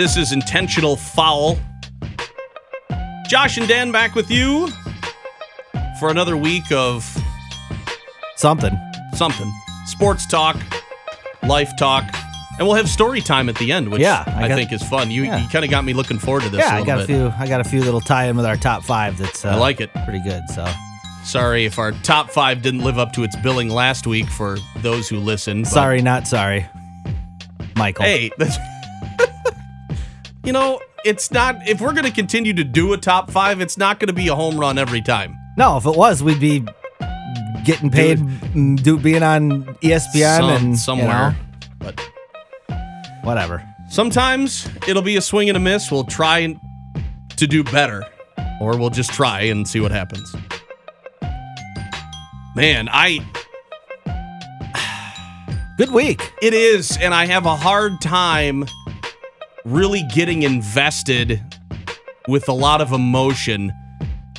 This is Intentional Foul. Josh and Dan back with you for another week of Something. something sports talk, life talk, and we'll have story time at the end, which Yeah, I, I got- think is fun. You, yeah. you kind of got me looking forward to this. Yeah, a I got a few. I got a few little tie-in with our top five. That's uh, I like it. Pretty good. So Sorry if our top five didn't live up to its billing last week for those who listened. sorry, not sorry, Michael. Hey, that's, you know, it's not. If we're going to continue to do a top five, it's not going to be a home run every time. No, if it was, we'd be getting paid, do being on ESPN Some- and somewhere, You but whatever. sometimes it'll be a swing and a miss. We'll try to do better, or we'll just try and see what happens. Man, I Good week. It is, and I have a hard time really getting invested with a lot of emotion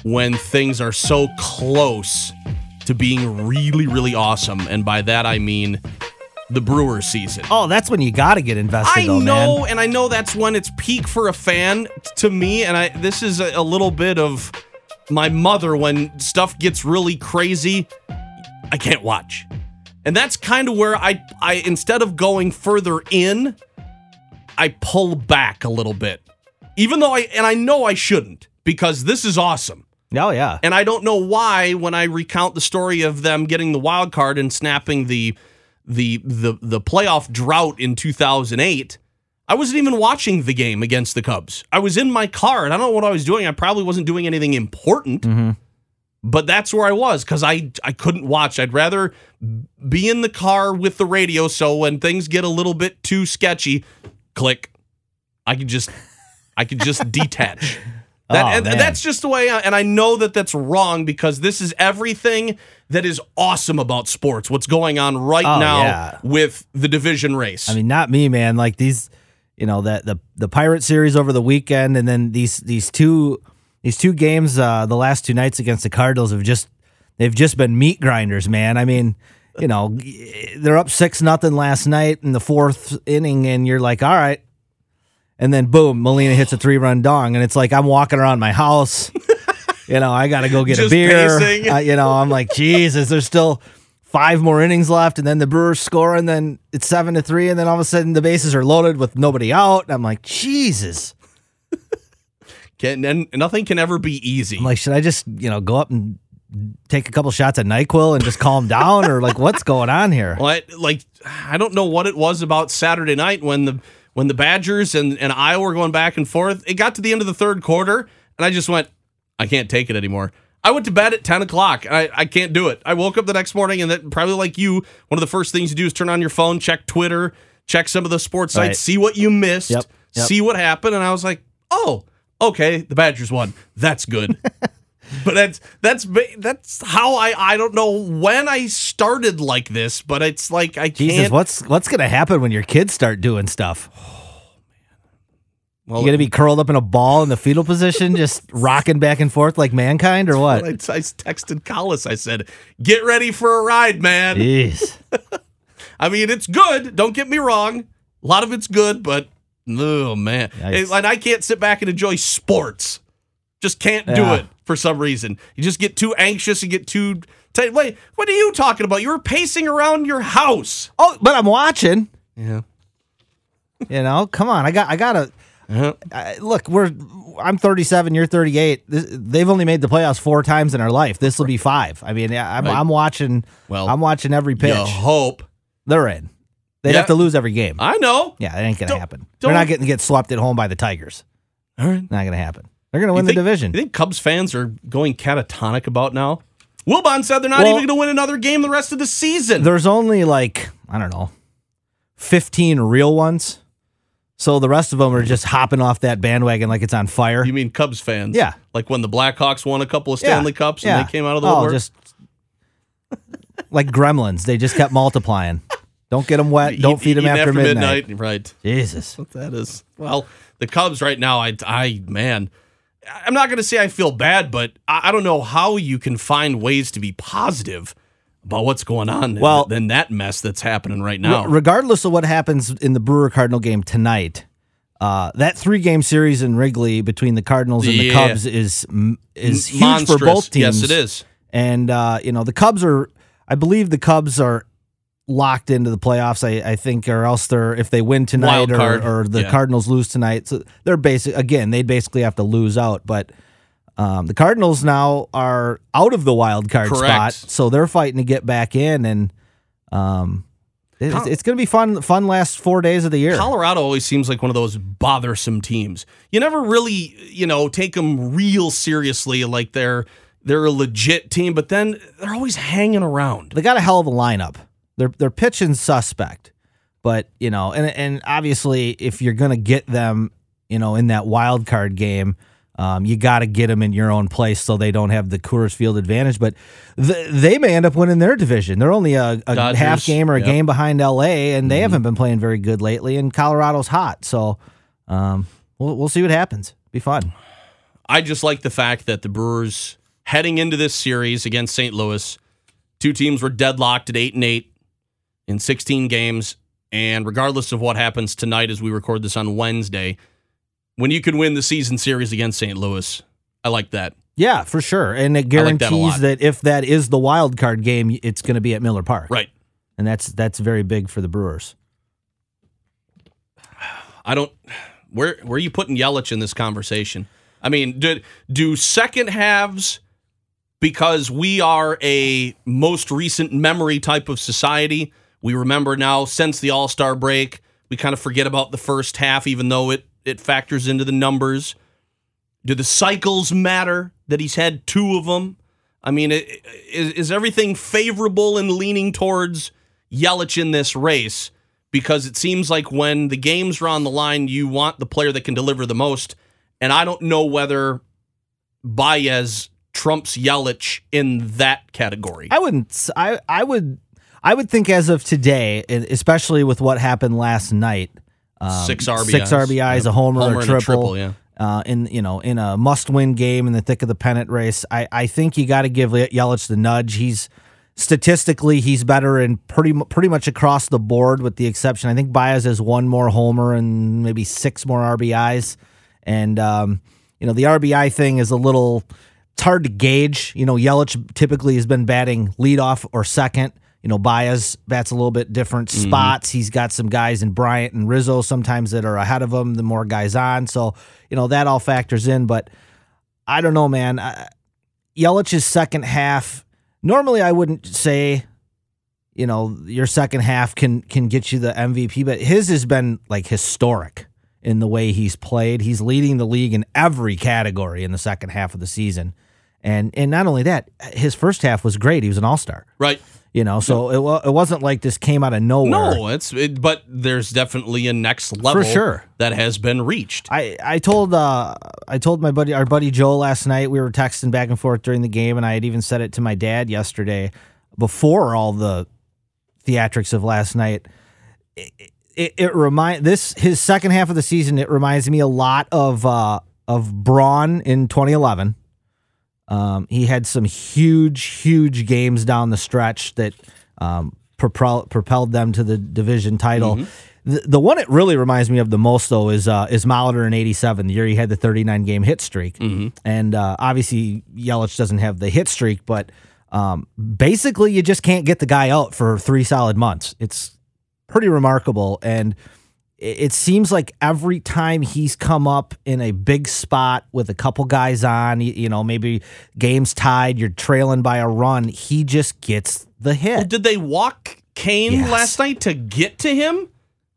when things are so close to being really, really awesome. And by that, I mean the Brewers season. Oh, that's when you got to get invested. I though, know, man. and I know that's when it's peak for a fan to me. And I this is a, a little bit of my mother when stuff gets really crazy. I can't watch, and that's kind of where I I instead of going further in, I pull back a little bit, even though I and I know I shouldn't because this is awesome. Oh yeah. And I don't know why when I recount the story of them getting the wild card and snapping the the the the playoff drought in 2008, I wasn't even watching the game against the Cubs. I was in my car and I don't know what I was doing. I probably wasn't doing anything important. Mm-hmm. But that's where I was cuz I I couldn't watch. I'd rather be in the car with the radio so when things get a little bit too sketchy, click. I can just I can just detach. That, Oh, and, man. that's just the way, I, and I know that that's wrong because this is everything that is awesome about sports. What's going on right Oh, now yeah. with the division race? I mean, not me, man. Like these, you know, that the the Pirate series over the weekend, and then these these two these two games, uh, the last two nights against the Cardinals have just they've just been meat grinders, man. I mean, you know, they're up six nothing last night in the fourth inning, and you're like, all right. And then boom, Molina hits a three run dong, and it's like I'm walking around my house. you know, I got to go get a beer. I- uh, you know, I'm like, Jesus, there's still five more innings left, and then the Brewers score, and then it's seven to three, and then all of a sudden the bases are loaded with nobody out. And I'm like, Jesus. can, and nothing can ever be easy. I'm like, should I just you know go up and take a couple shots at Nyquil and just calm down, or like what's going on here? Well, I, like I don't know what it was about Saturday night when the when the Badgers and, and Iowa were going back and forth. It got to the end of the third quarter, and I just went, I can't take it anymore. I went to bed at 10 o'clock. I, I can't do it. I woke up the next morning, and that probably like you, one of the first things you do is turn on your phone, check Twitter, check some of the sports sites, Right. see what you missed, Yep, yep. see what happened. And I was like, oh, okay, the Badgers won. That's good. but that's that's that's how I I don't know when I started like this, but it's like I Jesus, can't. what's what's gonna happen when your kids start doing stuff? Oh, well, You gonna be curled up in a ball in the fetal position, just rocking back and forth like mankind, or what? I, I texted Collis. I said, "Get ready for a ride, man." Jeez. I mean, it's good. Don't get me wrong. A lot of it's good, but oh man, Yikes. and I can't sit back and enjoy sports. Just can't do it for some reason. You just get too anxious and get too. Tight. Wait, what are you talking about? You were pacing around your house. Oh, but I'm watching. Yeah. You know, come on. I got. I gotta. Uh-huh. I, look, we're. I'm 37. You're 38. This, they've only made the playoffs four times in our life. This will be five. I mean, I'm, Right. I'm watching. Well, I'm watching every pitch. You hope. They're in. They'd Yeah. have to lose every game. I know. yeah, it ain't gonna Don't- happen. don't- They're not getting to get swept at home by the Tigers. All right. Not gonna happen. They're gonna win You the think- division. You think Cubs fans are going catatonic about now? Wilbon said they're not Well- even going to win another game the rest of the season. There's only like I don't know, 15 real ones. So the rest of them are just hopping off that bandwagon like it's on fire. You mean Cubs fans? Yeah. Like when the Blackhawks won a couple of Stanley Yeah, Cups and yeah. they came out of the oh, woodwork? just like gremlins. They just kept multiplying. Don't get them wet. Don't feed them eating after, midnight. Right. Jesus. What That is well, the Cubs right now. I, I man, I'm not going to say I feel bad, but I, I don't know how you can find ways to be positive about what's going on. Well- than that mess that's happening right now. Re- regardless of what happens in the Brewer Cardinal game tonight, uh, that three game series in Wrigley between the Cardinals and the Cubs is is huge monstrous. for both teams. Yes, it is. And uh, you know the Cubs are, I believe the Cubs are locked into the playoffs. I, I think, or else they're if they win tonight or, or the Yeah. Cardinals lose tonight, so they're basic again. They'd basically have to lose out, but. Um, the Cardinals now are out of the wild card Correct. spot, so they're fighting to get back in, and um, it's, it's going to be fun. Fun last four days of the year. Colorado always seems like one of those bothersome teams. You never really, you know, take them real seriously, like they're they're a legit team, but then they're always hanging around. they got a hell of a lineup. They're they're pitching suspect, but you know, and and obviously, if you're going to get them, you know, in that wild card game. Um, you got to get them in your own place so they don't have the Coors Field advantage. But th- they may end up winning their division. They're only a, a half game or a yep. Mm-hmm. game behind LA, and they haven't been playing very good lately. And Colorado's hot, so um, we'll we'll see what happens. Be fun. I just like the fact that the Brewers heading into this series against St. Louis, two teams were deadlocked at eight and eight in 16 games, and regardless of what happens tonight as we record this on Wednesday, when you can win the season series against St. Louis, I like that. Yeah, for sure. And it I like that guarantees that, if that is the wild card game, it's going to be at Miller Park. Right. And that's that's very big for the Brewers. I don't. Where where are you putting Yelich in this conversation? I mean, do do second halves because we are a most recent memory type of society. We remember now since the All Star break, we kind of forget about the first half, even though it it factors into the numbers. Do the cycles matter that he's had two of them? I mean, i- is, is everything favorable and leaning towards Yelich in this race? Because it seems like when the games are on the line, you want the player that can deliver the most. And I don't know whether Baez trumps Yelich in that category. I wouldn't. I I would. I would think as of today, especially with what happened last night, um, Six RBIs. six RBIs, Yeah. a homer, Homer a and a triple, triple, yeah. Uh, in you know in a must-win game in the thick of the pennant race, I I think you got to give Ye- Yelich the nudge. He's statistically he's better in pretty pretty much across the board, with the exception I think Baez has one more homer and maybe six more RBIs, and um, you know the RBI thing is a little it's hard to gauge. You know, Yelich typically has been batting leadoff or second. You know, Baez bats a little bit different Mm-hmm. spots. He's got some guys in Bryant and Rizzo sometimes that are ahead of him, the more guys on. So, you know, that all factors in. But I don't know, man. I, Yelich's second half, normally I wouldn't say, you know, your second half can can get you the MVP, but his has been like historic in the way he's played. He's leading the league in every category in the second half of the season. And and not only that, his first half was great. He was an all-star. right. You know, so it, it wasn't like this came out of nowhere. No, it's it, but there's definitely a next level for sure. that has been reached. I, I told uh I told my buddy our buddy Joe last night we were texting back and forth during the game and I had even said it to my dad yesterday before all the theatrics of last night. It, it, it remind this his second half of the season. It reminds me a lot of uh of Braun in 2011. Um, he had some huge, huge games down the stretch that um, propel, propelled them to the division title. The, the one it really reminds me of the most, though, is uh, is Molitor in '87, the year he had the 39 game hit streak. And uh, obviously, Yelich doesn't have the hit streak, but um, basically, you just can't get the guy out for three solid months. It's pretty remarkable. And it seems like every time he's come up in a big spot with a couple guys on, you know, maybe game's tied, you're trailing by a run, he just gets the hit. Did they walk Cain Yes. last night to get to him?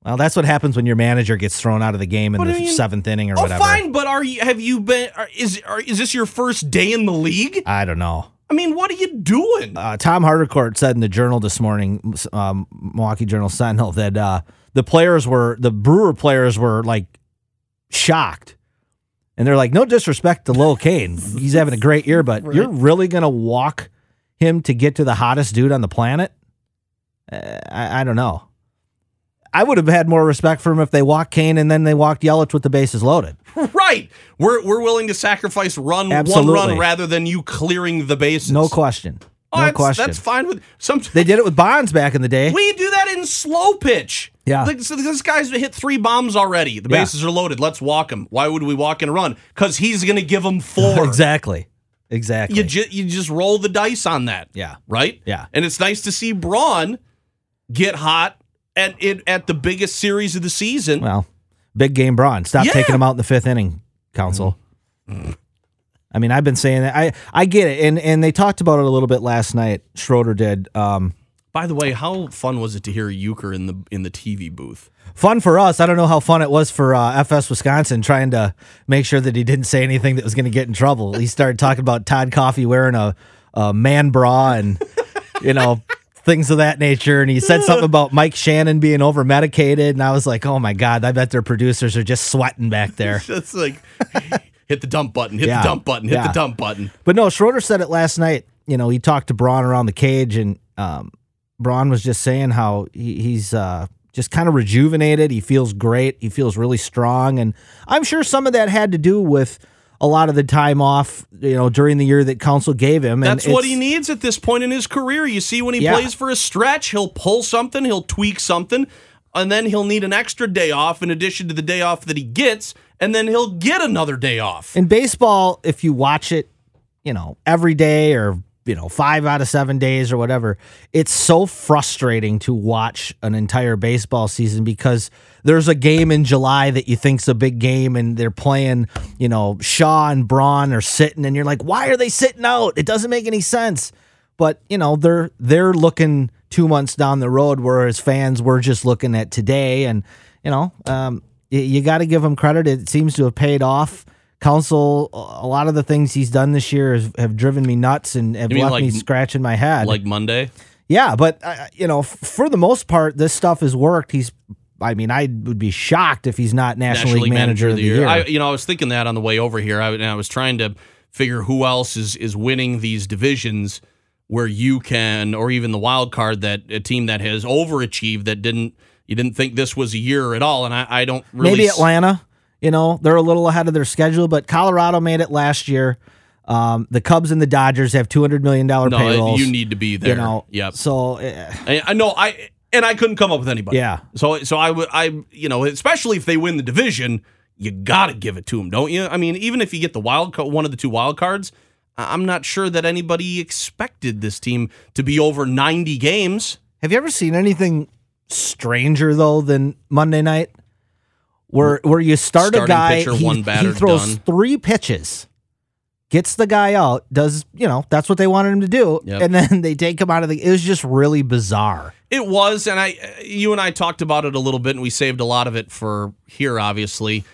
Well, that's what happens when your manager gets thrown out of the game in What the you mean? seventh inning or Oh, whatever. fine, but are you? Have you been? Are, is are, is this your first day in the league? I don't know. I mean, what are you doing? Uh, Tom Haudricourt said in the Journal this morning, um, Milwaukee Journal Sentinel, that uh, the players were the Brewer players were like shocked. And they're like, no disrespect to Lil Cain. He's having a great year, but you're really gonna walk him to get to the hottest dude on the planet? Uh, I, I don't know. I would have had more respect for him if they walked Cain and then they walked Yelich with the bases loaded. Right. We're we're willing to sacrifice run Absolutely. one run rather than you clearing the bases. No question. Oh, No that's, question. That's fine with some. They did it with Bonds back in the day. We do that in slow pitch. Yeah. Like, so this guy's hit three bombs already. The Yeah. bases are loaded. Let's walk him. Why would we walk and run? Because he's going to give them four. exactly. Exactly. You, ju- you just roll the dice on that. Yeah. Right? Yeah. And it's nice to see Braun get hot at it at the biggest series of the season. well, big game Braun. Stop Yeah. taking him out in the fifth inning, Counsell. I mean, I've been saying that. I I get it, and and they talked about it a little bit last night. Schroeder did. Um, By the way, how fun was it to hear Uecker in the in the TV booth? fun for us. I don't know how fun it was for uh, FS Wisconsin trying to make sure that he didn't say anything that was going to get in trouble. He started talking about Todd Coffey wearing a, a man bra and you know things of that nature, and he said something about Mike Shannon being over medicated, and I was like, oh my god, I bet their producers are just sweating back there. That's like hit the dump button, hit Yeah. the dump button, hit Yeah. the dump button. But no, Schroeder said it last night. You know, he talked to Braun around the cage, and um, Braun was just saying how he, he's uh, just kind of rejuvenated. He feels great. He feels really strong, and I'm sure some of that had to do with a lot of the time off, you know, during the year that Counsell gave him. And That's what he needs at this point in his career. You see, when he Yeah. plays for a stretch, he'll pull something, he'll tweak something, and then he'll need an extra day off in addition to the day off that he gets, and then he'll get another day off. In baseball, if you watch it, you know, every day or, you know, five out of seven days or whatever, it's so frustrating to watch an entire baseball season because there's a game in July that you think's a big game and they're playing, you know, Shaw and Braun are sitting and you're like, why are they sitting out? It doesn't make any sense. But, you know, they're they're looking two months down the road, whereas fans were just looking at today and, you know, um, y- you got to give them credit. It seems to have paid off. Counsell, a lot of the things he's done this year has, have driven me nuts and have left like- me scratching my head. Like Monday. yeah, but uh, you know, f- for the most part, this stuff has worked. He's, I mean, I would be shocked if he's not National, League Manager, of the Year. I, you know, I was thinking that on the way over here. I, and I was trying to figure who else is is winning these divisions where you can, or even the wild card that a team that has overachieved that didn't you didn't think this was a year at all. And I, I don't really Maybe Atlanta. You know, they're a little ahead of their schedule, but Colorado made it last year. Um, the Cubs and the Dodgers have two hundred million dollar No, payrolls. you need to be there. You know, Yep. So uh, I, know I and I couldn't come up with anybody. Yeah. So so I would I you know especially if they win the division, you got to give it to them, don't you? I mean, even if you get the wild card, one of the two wild cards, I'm not sure that anybody expected this team to be over 90 games. Have you ever seen anything stranger though than Monday night? Where where you start a guy, pitcher, he, one he throws done. three pitches, gets the guy out, does you know that's what they wanted him to do, Yep. and then they take him out of the. It was just really bizarre. It was, and I, you and I talked about it a little bit, and we saved a lot of it for here, obviously.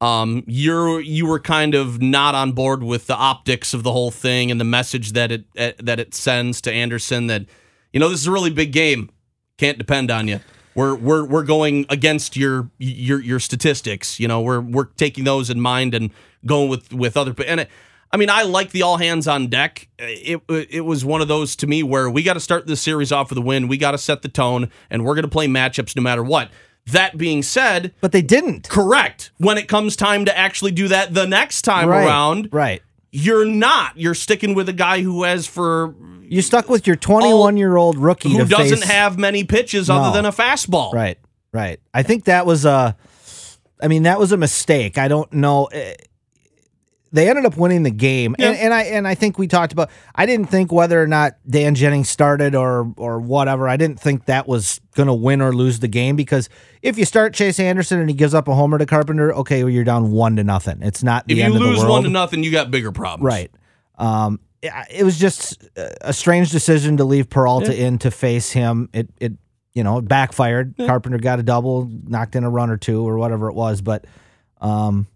Um, you're you were kind of not on board with the optics of the whole thing and the message that it that it sends to Anderson that you know this is a really big game, can't depend on you. We're we're we're going against your your your statistics. You know, we're we're taking those in mind and going with with other. And it, I mean, I like the all hands on deck. It it was one of those to me where we got to start this series off with a win. We got to set the tone, and we're going to play matchups no matter what. That being said, But they didn't. correct. When it comes time to actually do that the next time right, around, right? You're not. You're sticking with a guy who has for You stuck with your 21 year old rookie who doesn't face- have many pitches No. other than a fastball. Right, right. I think that was a. I mean, that was a mistake. I don't know. eh, They ended up winning the game, and, Yeah. and I and I think we talked about. I didn't think whether or not Dan Jennings started or or whatever. I didn't think that was going to win or lose the game because if you start Chase Anderson and he gives up a homer to Carpenter, okay, well, you're down one to nothing. It's not the If you end of lose the world. one to nothing, you got bigger problems. Right. Um, it, it was just a strange decision to leave Peralta in to face him. It it you know it backfired. Carpenter got a double, knocked in a run or two or whatever it was, but um,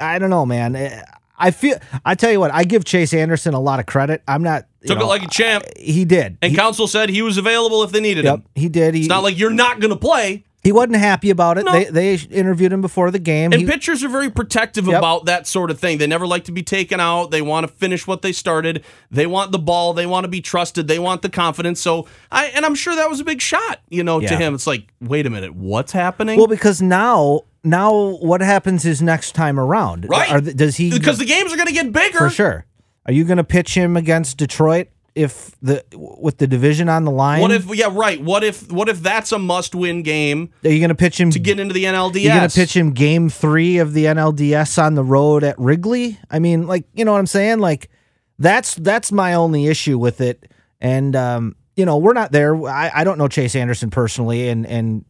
I don't know, man. Eh, I feel. I tell you what, I give Chase Anderson a lot of credit. I'm not Took know, it like a champ. He did. And He- Counsell said he was available if they needed yep, him. he did. He, It's not like you're not going to play. He wasn't happy about it. No. They they interviewed him before the game. And He- pitchers are very protective Yep. about that sort of thing. They never like to be taken out. They want to finish what they started. They want the ball. They want to be trusted. They want the confidence. So I and I'm sure that was a big shot, you know, to him. It's like, wait a minute, what's happening? well, because now now what happens is next time around? right? Are does he because the games are going to get bigger. for sure? Are you going to pitch him against Detroit if the with the division on the line? What if? Yeah, right. What if? What if that's a must-win game are you going to pitch him to get into the NLDS? You're going to pitch him game three of the NLDS on the road at Wrigley? I mean, like, you know what I'm saying? Like, that's that's my only issue with it. And um, you know, we're not there. I, I don't know Chase Anderson personally, and and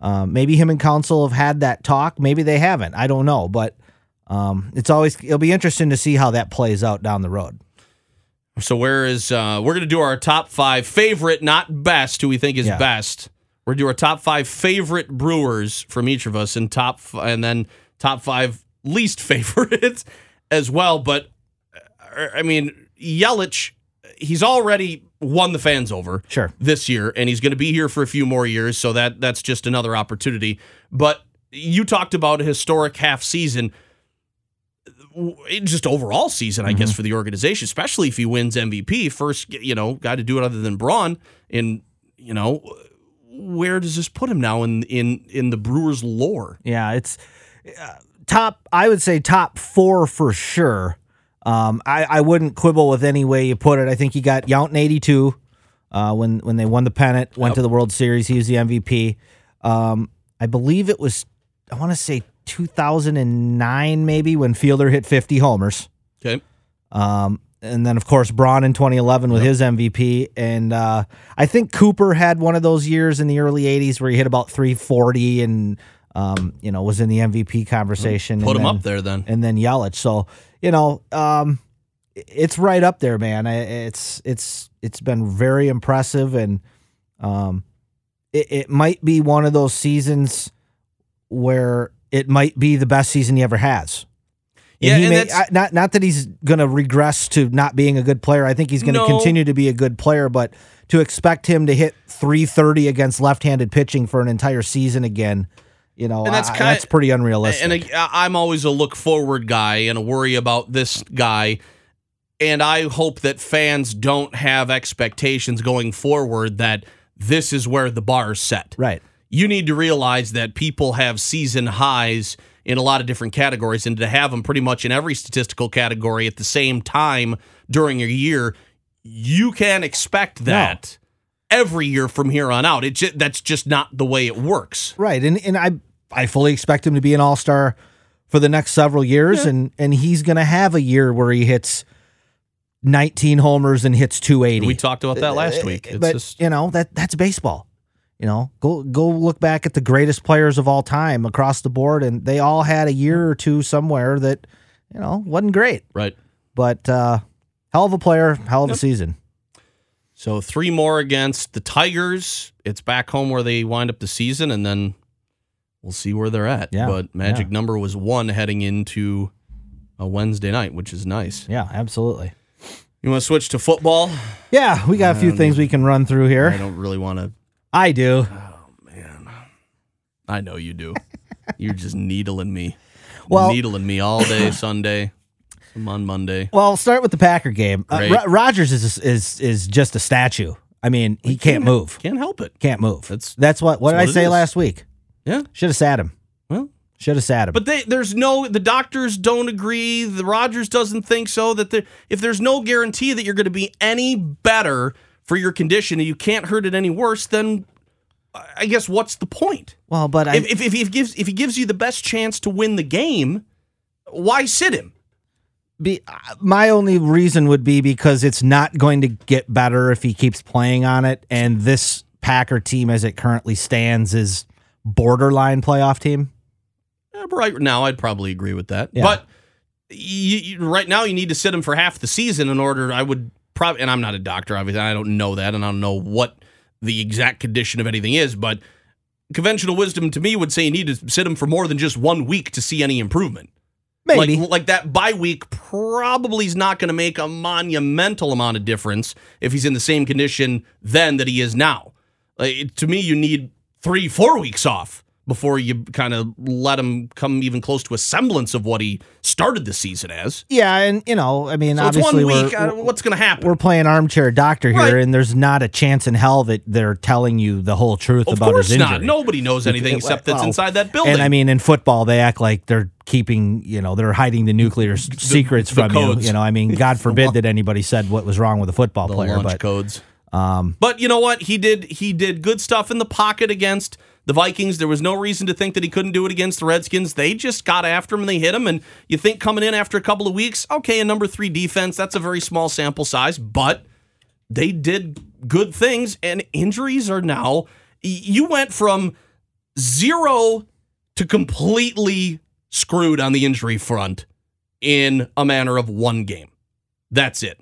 um, maybe him and Counsell have had that talk. Maybe they haven't. I don't know, but um, it's always it'll be interesting to see how that plays out down the road. So where is? Uh, we're going to do our top five favorite, not best, who we think is Yeah. best. We're going to do our top five favorite Brewers from each of us, and top, f- and then top five least favorites as well. But uh, I mean, Yelich, he's already won the fans over. Sure. this year, and he's going to be here for a few more years. So that that's just another opportunity. But you talked about a historic half season, just overall season, I guess, for the organization, especially if he wins MVP. First, you know, guy to do it other than Braun. And you know, where does this put him now in in in the Brewers' lore? Yeah, it's uh, top. I would say top four for sure. Um, I, I wouldn't quibble with any way you put it. I think he got Yount in '82 uh, when when they won the pennant, went to the World Series. He was the MVP. Um, I believe it was. I want to say 2009, maybe when Fielder hit 50 homers. Okay, Um, and then of course Braun in 2011 with his MVP, and uh, I think Cooper had one of those years in the early 80s where he hit about 340 and um, you know was in the MVP conversation. put and him then- up there then. and then Yelich. So you know, um, it's right up there, man. It's it's it's been very impressive, and um, it, it might be one of those seasons where it might be the best season he ever has. Yeah, he and may, I, not not that he's going to regress to not being a good player. I think he's going to No. continue to be a good player, but to expect him to hit 330 against left-handed pitching for an entire season again, you know, And that's I- kinda- that's pretty unrealistic. And I, I'm always a look forward guy and a worry about this guy. And I hope that fans don't have expectations going forward that this is where the bar is set. right. You need to realize that people have season highs in a lot of different categories, and to have them pretty much in every statistical category at the same time during a year, you can expect that every year from here on out. It ju- that's just not the way it works. Right, and and I I fully expect him to be an all star for the next several years, and and he's going to have a year where he hits 19 homers and hits 280. We talked about that last week. It's but just you know that that's baseball. You know, go go look back at the greatest players of all time across the board, and they all had a year or two somewhere that you know wasn't great, right. but uh, hell of a player, hell of a season. So three more against the Tigers. It's back home where they wind up the season, and then we'll see where they're at. Yeah, But magic yeah. number was one heading into a Wednesday night, which is nice. Yeah, absolutely. You want to switch to football? Yeah, we got a few things we can run through here. I don't really want to. I do. Oh man, I know you do. You're just needling me. Well- needling me all day Sunday, on Monday. Well, I'll start with the Packer game. Uh. Ro- Rodgers is is is just a statue. I mean, he can't move. Can't help it. Can't move. That's- that's what. What that's did what I say is. last week? Yeah. Should have sat him. Well, Should have sat him. But they, there's no, the doctors don't agree. The Rodgers doesn't think so. That there, if there's no guarantee that you're going to be any better for your condition and you can't hurt it any worse, then I guess what's the point? well, but I If, if, if, he gives, if he gives you the best chance to win the game, why sit him? be, uh, my only reason would be because it's not going to get better if he keeps playing on it, and this Packer team, as it currently stands, is borderline playoff team. Right now, I'd probably agree with that. Yeah. But you, you- right now, you need to sit him for half the season in order. I would probably, and I'm not a doctor, obviously. I don't know that, and I don't know what the exact condition of anything is. But conventional wisdom to me would say you need to sit him for more than just one week to see any improvement. Maybe. Like, like that bye week probably is not going to make a monumental amount of difference if he's in the same condition then that he is now. Like, to me, you need three, four weeks off before you kind of let him come even close to a semblance of what he started the season as. Yeah, and you know, I mean, So obviously one week. uh, what's going to happen? we're playing armchair doctor here, Right. and there's not a chance in hell that they're telling you the whole truth Of about his injury. not. Nobody knows anything It- except that's well, inside that building. And I mean, in football, they act like they're keeping, you know, they're hiding the nuclear s- secrets the from codes. you. You know, I mean, God forbid that anybody said what was wrong with a football the player, but codes. Um, but you know what? He did. He did good stuff in the pocket against the Vikings. There was no reason to think that he couldn't do it against the Redskins. They just got after him and they hit him. And you think coming in after a couple of weeks, okay, a number three defense. That's a very small sample size, but they did good things. And injuries are now, you went from zero to completely screwed on the injury front in a manner of one game. That's it.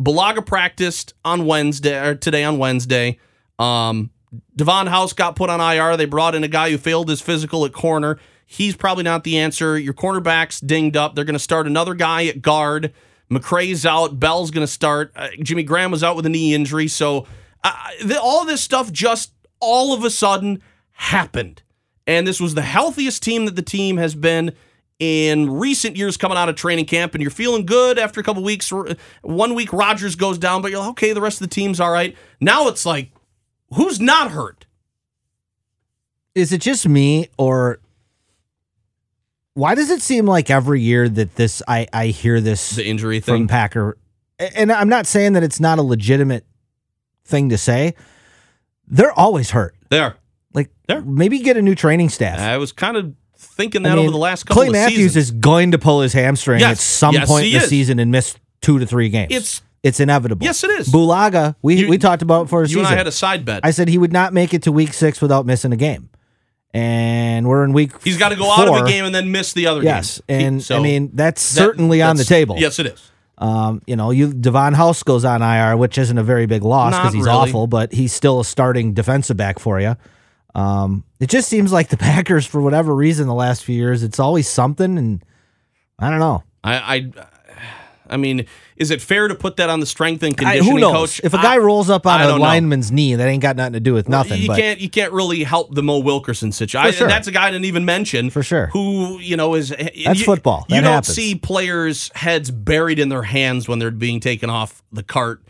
Bulaga practiced on Wednesday or today on Wednesday. Um, Davon House got put on IR. They brought in a guy who failed his physical at corner. He's probably not the answer. Your cornerback's dinged up. They're going to start another guy at guard. McCray's out. Bell's going to start. Uh, Jimmy Graham was out with a knee injury. So uh, the, all this stuff just all of a sudden happened. And this was the healthiest team that the team has been in recent years coming out of training camp. And you're feeling good after a couple weeks. One week Rodgers goes down, but you're like, okay, the rest of the team's all right. Now it's like, who's not hurt? is it just me or why does it seem like every year that this I I hear this The injury from thing. Packer, and I'm not saying that it's not a legitimate thing to say. They're always hurt. They are. Like There. maybe get a new training staff. I was kind of thinking I that mean, over the last couple Clay of Matthews seasons. is going to pull his hamstring Yes. at some Yes, point this is. season and miss two to three games. It's- it's inevitable. Yes, it is. Bulaga, we You- we talked about it for a you season. and I had a side bet. I said he would not make it to week six without missing a game, and we're in week. He's got to go out of a game and then miss the other Yes, game. and So I mean that's that- certainly on the table. Yes, it is. Um, you know, you Davon House goes on IR, which isn't a very big loss because he's really. awful, but he's still a starting defensive back for you. Um, it just seems like the Packers, for whatever reason, the last few years, it's always something, and I don't know. I, I, I mean, is it fair to put that on the strength and I, conditioning who knows? coach? if a guy I- rolls up on a don't know. lineman's knee, that ain't got nothing to do with nothing. You but can't you can't really help the Mo Wilkerson situation. Sure. That's a guy I didn't even mention. For sure. Who you know is That's you, football. You don't happens. see players' heads buried in their hands when they're being taken off the cart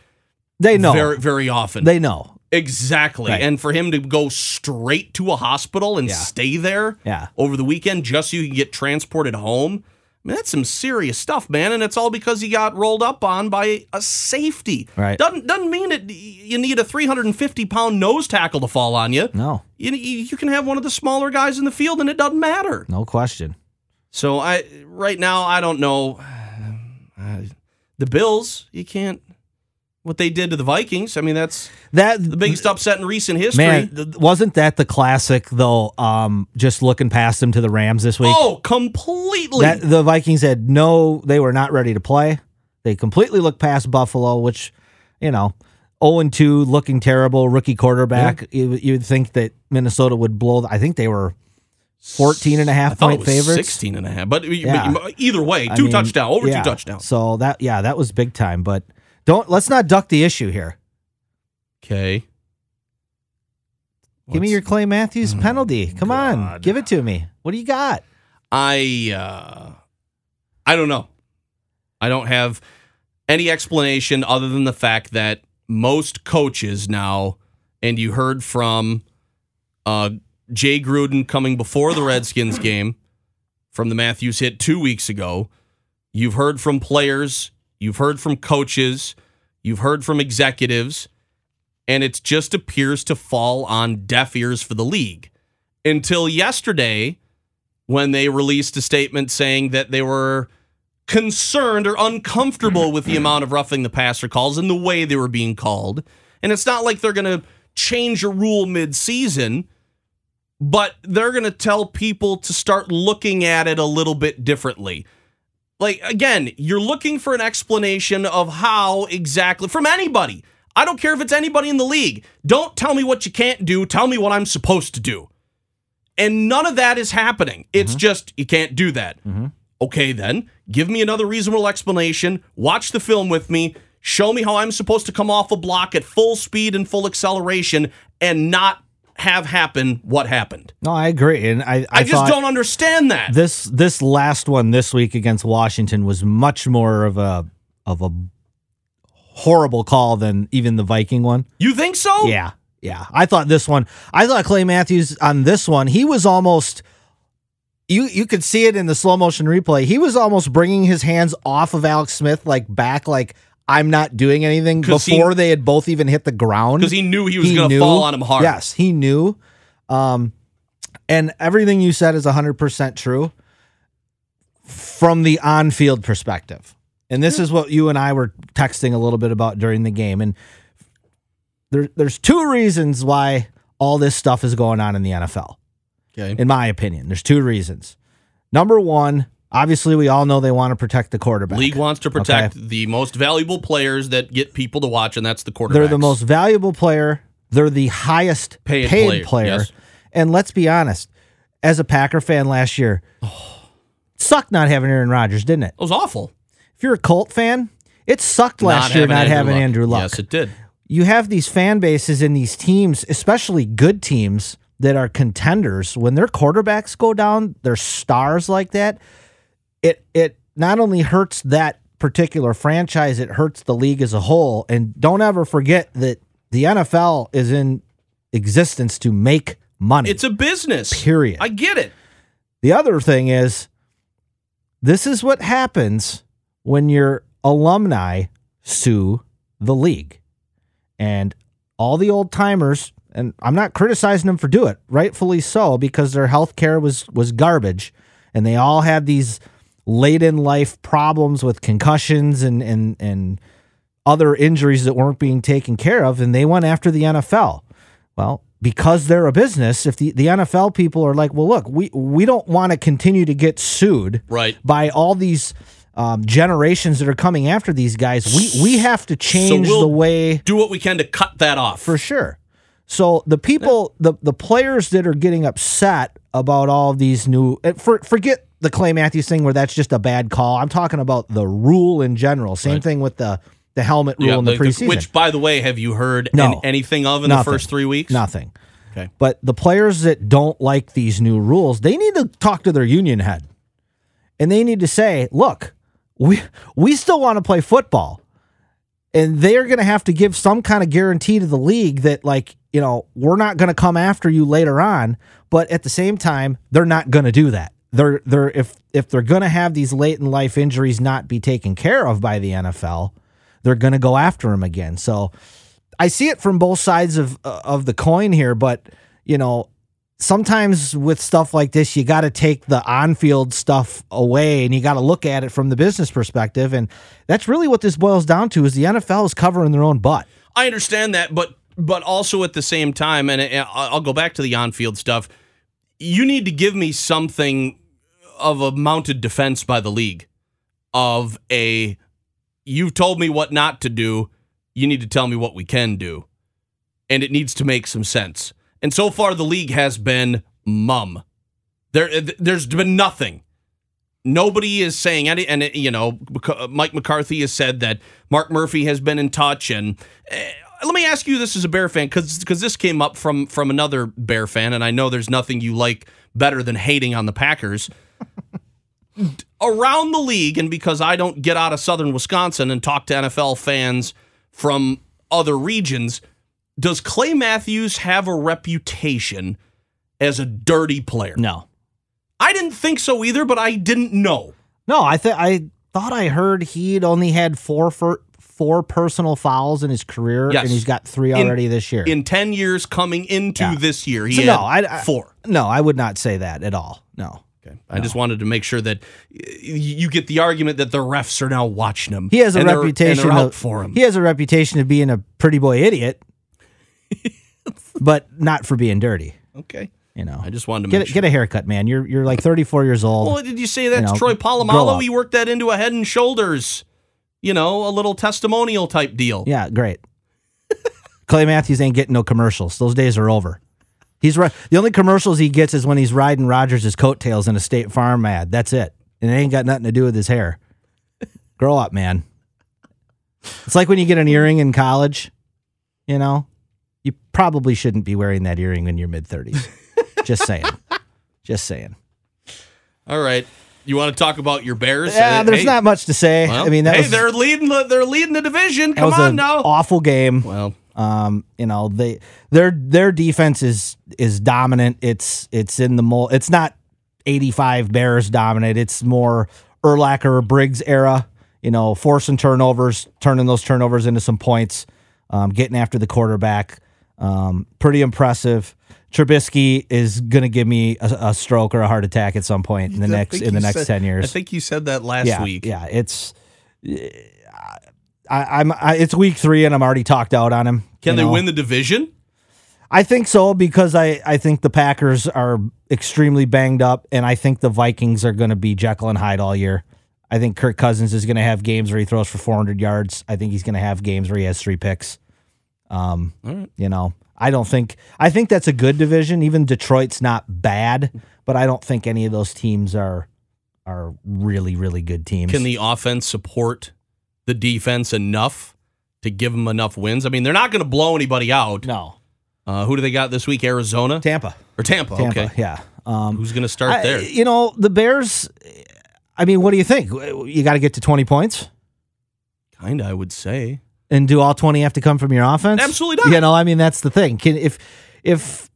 they know. very very often. they know. Exactly. Right. And for him to go straight to a hospital and Yeah. stay there Yeah. over the weekend just so you can get transported home, I mean, that's some serious stuff, man. And it's all because he got rolled up on by a safety. Right. Doesn't, doesn't mean it, you need a 350 pound nose tackle to fall on you. No, You, you can have one of the smaller guys in the field and it doesn't matter. no question. So I right now I don't know. Uh, the Bills, you can't what they did to the Vikings. I mean, that's That the biggest upset in recent history. man th- wasn't that the classic though? Um, just looking past them to the Rams this week. Oh, completely. that the Vikings had no, they were not ready to play. They completely looked past Buffalo, which, you know, 0 and 2, looking terrible, rookie quarterback. You, you'd think that Minnesota would blow. I think they were 14 and a I half point favorites. 16 and a half. But, Yeah. but either way, I two mean, touchdowns, over yeah. two touchdowns. So that, yeah, that was big time. But don't, let's not duck the issue here. Okay. Give me your Clay Matthews penalty. Come on, give it to me. What do you got? I uh I don't know. I don't have any explanation other than the fact that most coaches now, and you heard from uh Jay Gruden coming before the Redskins game from the Matthews hit two weeks ago. You've heard from players, you've heard from coaches, you've heard from executives, and it just appears to fall on deaf ears for the league. Until yesterday, when they released a statement saying that they were concerned or uncomfortable with the amount of roughing the passer calls and the way they were being called. And it's not like they're going to change a rule mid-season, but they're going to tell people to start looking at it a little bit differently. Like again, you're looking for an explanation of how exactly from anybody. I don't care if it's anybody in the league. Don't tell me what you can't do, tell me what I'm supposed to do. And none of that is happening. It's mm-hmm. just, you can't do that. Mm-hmm. Okay, then, give me another reasonable explanation. Watch the film with me. Show me how I'm supposed to come off a block at full speed and full acceleration and not have happen what happened. No, I agree, and I I, I, just don't understand that. this this last one this week against Washington was much more of a of a horrible call than even the Viking one. you think so? Yeah, yeah. I thought this one. I thought Clay Matthews on this one. He was almost. You you could see it in the slow motion replay. He was almost bringing his hands off of Alex Smith, like back, like I'm not doing anything 'Cause he- before they had both even hit the ground. Because he knew he was going to fall on him hard. Yes, he knew. Um, and everything you said is 100% true from the on field perspective. And this is what you and I were texting a little bit about during the game. And there, there's two reasons why all this stuff is going on in the NFL, Okay. in my opinion. There's two reasons. Number one, obviously, we all know they want to protect the quarterback. League wants to protect the most valuable players that get people to watch, and that's the quarterback. They're the most valuable player. They're the highest Paid paid, player, player. yes. And let's be honest, as a Packer fan last year, sucked not having Aaron Rodgers, didn't it? It was awful. If you're a Colt fan, it sucked last year not having Andrew Luck. Yes, it did. You have these fan bases and these teams, especially good teams that are contenders. When their quarterbacks go down, their stars like that. It it not only hurts that particular franchise, it hurts the league as a whole. And don't ever forget that the NFL is in existence to make money. It's a business. Period. I get it. The other thing is, this is what happens when your alumni sue the league. And all the old timers, and I'm not criticizing them for do it, rightfully so, because their health care was was garbage. And they all had these late in life problems with concussions and and and other injuries that weren't being taken care of, and they went after the NFL. Well, because they're a business, if the, the NFL people are like, well, look, we, we don't want to continue to get sued Right. by all these um, generations that are coming after these guys, we, we have to change we'll- the way Do what we can to cut that off. for sure. So the people, the the players that are getting upset about all these new, for, forget the Clay Matthews thing where that's just a bad call. I'm talking about the rule in general. Same Right. thing with the the helmet rule in the, the- the- preseason. which, by the way, have you heard No. an- anything of in Nothing. the first three weeks? Nothing. Okay. But the players that don't like these new rules, they need to talk to their union head. And they need to say, look, we we still want to play football. And they're going to have to give some kind of guarantee to the league that like, you know, we're not going to come after you later on, but at the same time, they're not going to do that. They're they're if if they're going to have these late in life injuries not be taken care of by the NFL, they're going to go after them again. So I see it from both sides of uh, of the coin here, but you know, sometimes with stuff like this, you got to take the on-field stuff away and you got to look at it from the business perspective, and that's really what this boils down to: is the NFL is covering their own butt. I understand that, but but also at the same time, and I'll I'll go back to the on-field stuff. You need to give me something of a mounted defense by the league, of a you've told me what not to do. You need to tell me what we can do, and it needs to make some sense. And so far, the league has been mum. There, there's been nothing. Nobody is saying any, and you know, Mike McCarthy has said that Mark Murphy has been in touch. And uh, let me ask you this as a Bear fan, because because this came up from from another Bear fan, and I know there's nothing you like better than hating on the Packers. Around the league, and because I don't get out of Southern Wisconsin and talk to NFL fans from other regions, does Clay Matthews have a reputation as a dirty player? No, I didn't think so either, but I didn't know. no, I think I thought I heard he'd only had four for four personal fouls in his career, Yes. and he's got three In- already this year. In 10 years coming into Yeah. this year, he So no, I, I four. No, I would not say that at all. No. Okay. I just wanted to make sure that you get the argument that the refs are now watching him. He has a and they're- and reputation of, for him. He has a reputation of being a pretty boy idiot, but not for being dirty. Okay. You know, I just wanted to get make a, get a haircut, man. You're you're like 34 years old. Well, did you say that's You know, Troy Polamalu? He worked that into a head and shoulders, you know, a little testimonial type deal. yeah, great. Clay Matthews ain't getting no commercials. Those days are over. He's right. The only commercials he gets is when he's riding Rodgers' coattails in a State Farm ad. That's it, and it ain't got nothing to do with his hair. Grow up, man. It's like when you get an earring in college. You know, you probably shouldn't be wearing that earring in your mid 30s. Just saying. Just saying. All right. You want to talk about your Bears? Yeah, there's hey, not much to say. well, I mean, that hey, was, they're leading the they're leading the division. Come was on now. awful game. Well, Um, you know, they their their defense is is dominant. It's it's in the mold. It's not 85 Bears dominant. It's more Urlacher Briggs era. You know, forcing turnovers, turning those turnovers into some points, um, getting after the quarterback. Um, pretty impressive. Trubisky is going to give me a, a stroke or a heart attack at some point in the I next in the next said- ten years. I think you said that last yeah, week. Yeah, it's I, I'm I, it's week three and I'm already talked out on him. Can they know? win the division? I think so because I, I think the Packers are extremely banged up, and I think the Vikings are going to be Jekyll and Hyde all year. I think Kirk Cousins is going to have games where he throws for 400 yards. I think he's going to have games where he has three picks. Um, you know, I don't think I think that's a good division. Even Detroit's not bad, but I don't think any of those teams are are really really good teams. Can the offense support the defense enough to give them enough wins? I mean, they're not going to blow anybody out. no Uh, who do they got this week? Arizona Tampa? or Tampa? Tampa, Okay. yeah. Um, Who's going to start I- there? You know, the Bears. I mean, what do you think? You got to get to 20 points? Kind of, I would say. And do all 20 have to come from your offense? Absolutely not. You know, I mean, that's the thing. Can if if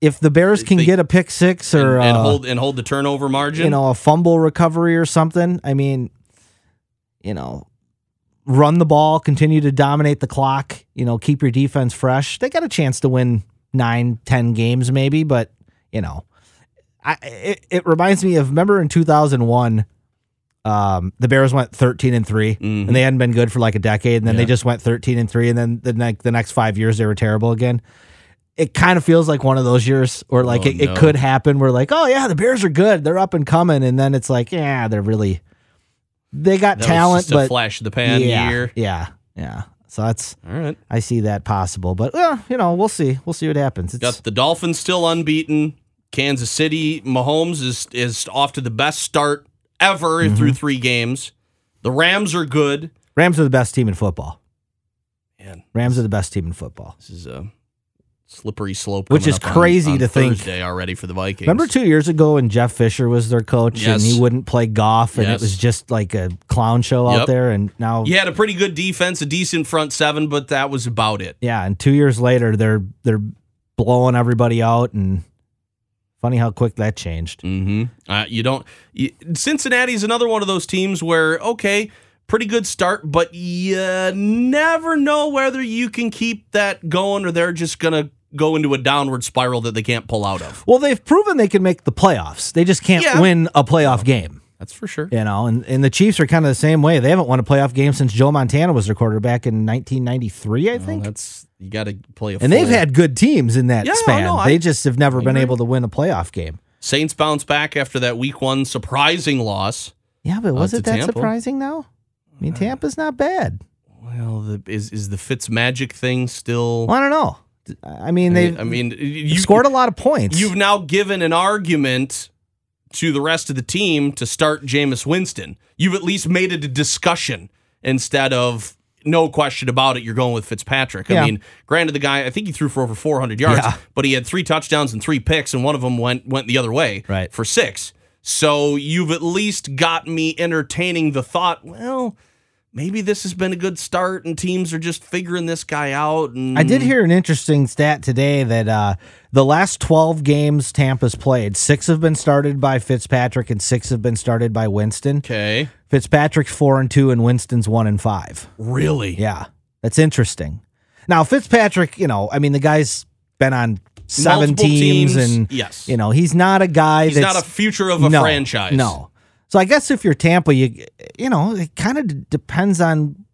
if the Bears can They- get a pick six or and, and uh, hold and hold the turnover margin. you know a fumble recovery or something, I mean, you know, run the ball, continue to dominate the clock. You know, keep your defense fresh. They got a chance to win nine, ten games maybe, but you know, I it, it reminds me of remember in two thousand one. Um, the Bears went thirteen and 3 Mhm. and they hadn't been good for like a decade, and then they just went thirteen and three, and then the next the next five years they were terrible again. It kind of feels like one of those years, or like Oh, it, no. it could happen. Where like, oh yeah, the Bears are good, they're up and coming, and then it's like, yeah, they're really they got that talent, but a flash of the pan yeah, year. yeah, yeah. So that's All right. I see that possible, but well, you know, we'll see. We'll see what happens. It's, Got the Dolphins still unbeaten. Kansas City, Mahomes is is off to the best start ever Mm-hmm. through three games. The Rams are good. Rams are the best team in football. Man, Rams are the best team in football. this is a slippery slope. Which is up on- crazy on to think. Thursday already for the Vikings. Remember two years ago when Jeff Fisher was their coach and he wouldn't play golf and Yes. it was just like a clown show out there and now He had a pretty good defense, a decent front seven, but that was about it. yeah, and two years later they're they're blowing everybody out and funny how quick that changed. hmm Uh, you don't. You, Cincinnati's another one of those teams where okay, pretty good start, but you never know whether you can keep that going or they're just gonna go into a downward spiral that they can't pull out of. Well, they've proven they can make the playoffs. They just can't Yeah. win a playoff game. That's for sure. You know, and, and the Chiefs are kind of the same way. They haven't won a playoff game since Joe Montana was their quarterback in 1993, I Well, think. that's you got to play a. and they've had good teams in that Yeah, span. know. I- they just have never been able to win a playoff game. Saints bounce back after that Week One surprising loss. Yeah, but uh, was to it that Tampa. surprising now? I mean, uh, Tampa's not bad. Well, the, is is the Fitz magic thing still? Well, I don't know. I mean, they I mean, you scored a lot of points. You've now given an argument to the rest of the team to start Jameis Winston. You've at least made it a discussion instead of no question about it. You're going with Fitzpatrick. Yeah. I mean, granted, the guy I think he threw for over 400 yards, Yeah. but he had three touchdowns and three picks, and one of them went went the other way Right. for six. So you've at least got me entertaining the thought. Well. Maybe this has been a good start, and teams are just figuring this guy out. And I did hear an interesting stat today that uh, the last 12 games Tampa's played, six have been started by Fitzpatrick and six have been started by Winston. Okay, Fitzpatrick's four and two, and Winston's one and five. really? Yeah, that's interesting. Now Fitzpatrick, you know, I mean, the guy's been on seven teams, teams, and yes. you know, he's not a guy. He's that's not a future of a no, franchise. No. So I guess if you're Tampa, you you know, it kind of d- depends on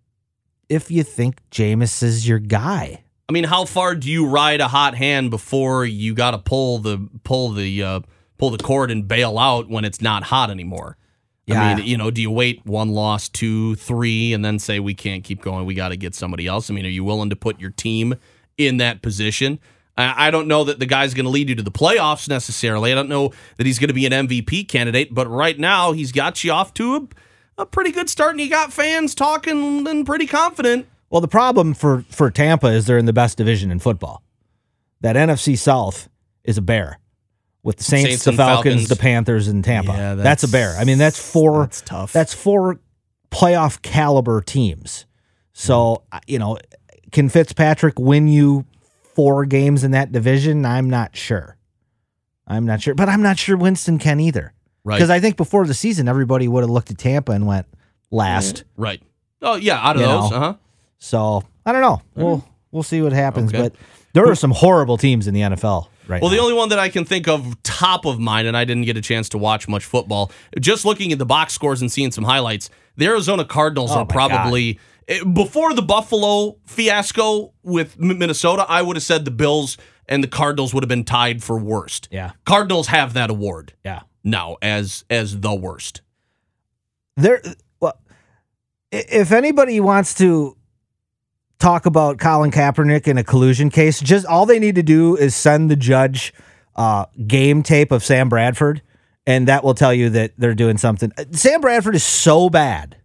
if you think Jameis is your guy. I mean, how far do you ride a hot hand before you got to pull the pull the uh, pull the cord and bail out when it's not hot anymore? Yeah. I mean, you know, do you wait one loss, two, three, and then say we can't keep going? We got to get somebody else. I mean, are you willing to put your team in that position? I don't know that the guy's going to lead you to the playoffs necessarily. I don't know that he's going to be an MVP candidate, but right now he's got you off to a, a pretty good start, and you got fans talking and pretty confident. Well, the problem for for Tampa is they're in the best division in football. that NFC South is a bear with the Saints, Saints the Falcons, Falcons. the Panthers, and Tampa. Yeah, that's, a bear. I mean, that's four. that's tough. That's four playoff caliber teams. So uh, you know, can Fitzpatrick win you four games in that division? I'm not sure. I'm not sure, but I'm not sure Winston can either. Right. Because I think before the season, everybody would have looked at Tampa and went last. Right. Oh yeah, out of You those. Uh huh. So I don't know. We'll we'll see what happens. Okay. But there are some horrible teams in the NFL right Well, now. the only one that I can think of top of mind, and I didn't get a chance to watch much football, just looking at the box scores and seeing some highlights, the Arizona Cardinals Oh, are probably. eh, Before the Buffalo fiasco with Minnesota, I would have said the Bills and the Cardinals would have been tied for worst. Yeah. Cardinals have that award yeah. now as as the worst. there well if anybody wants to talk about Colin Kaepernick in a collusion case just all they need to do is send the judge uh, game tape of Sam Bradford and that will tell you that they're doing something Sam Bradford is so bad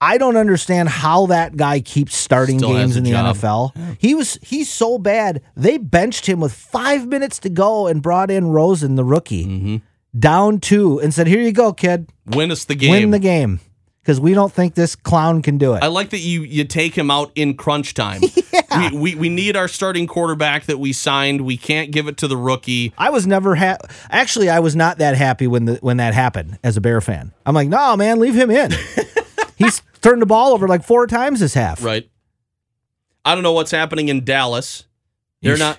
I don't understand how that guy keeps starting Still games in the job. NFL. He was he's so bad. They benched him with 5 minutes to go and brought in Rosen the rookie. Mm-hmm. Down 2 and said, "Here you go, kid Win us the game. win the game because we don't think this clown can do it. I like that you you take him out in crunch time. we, we we need our starting quarterback that we signed. We can't give it to the rookie. I was never ha- actually I was not that happy when the when that happened as a Bear fan. I'm like, no man, leave him in. Turned the ball over like four times this half. Right. I don't know what's happening in Dallas. They're Yeesh. not.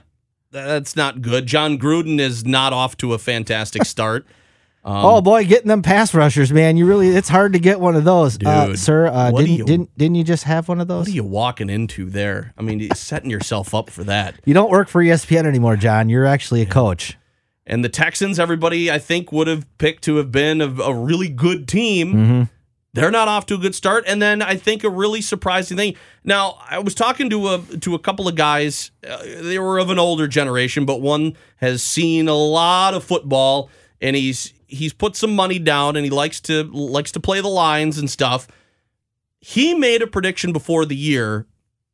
That's not good. Jon Gruden is not off to a fantastic start. Um, oh boy, getting them pass rushers, man. You really it's hard to get one of those, uh, sir. Uh, didn't you- didn't didn't you just have one of those? What are you walking into there? I mean, you're setting yourself up for that. You don't work for ESPN anymore, John. You're actually a coach. And the Texans, everybody I think would have picked to have been a, a really good team. Mm-hmm. They're not off to a good start. And then I think a really surprising thing. Now I was talking to a to a couple of guys. Uh, they were of an older generation, but one has seen a lot of football, and he's he's put some money down, and he likes to likes to play the lines and stuff. He made a prediction before the year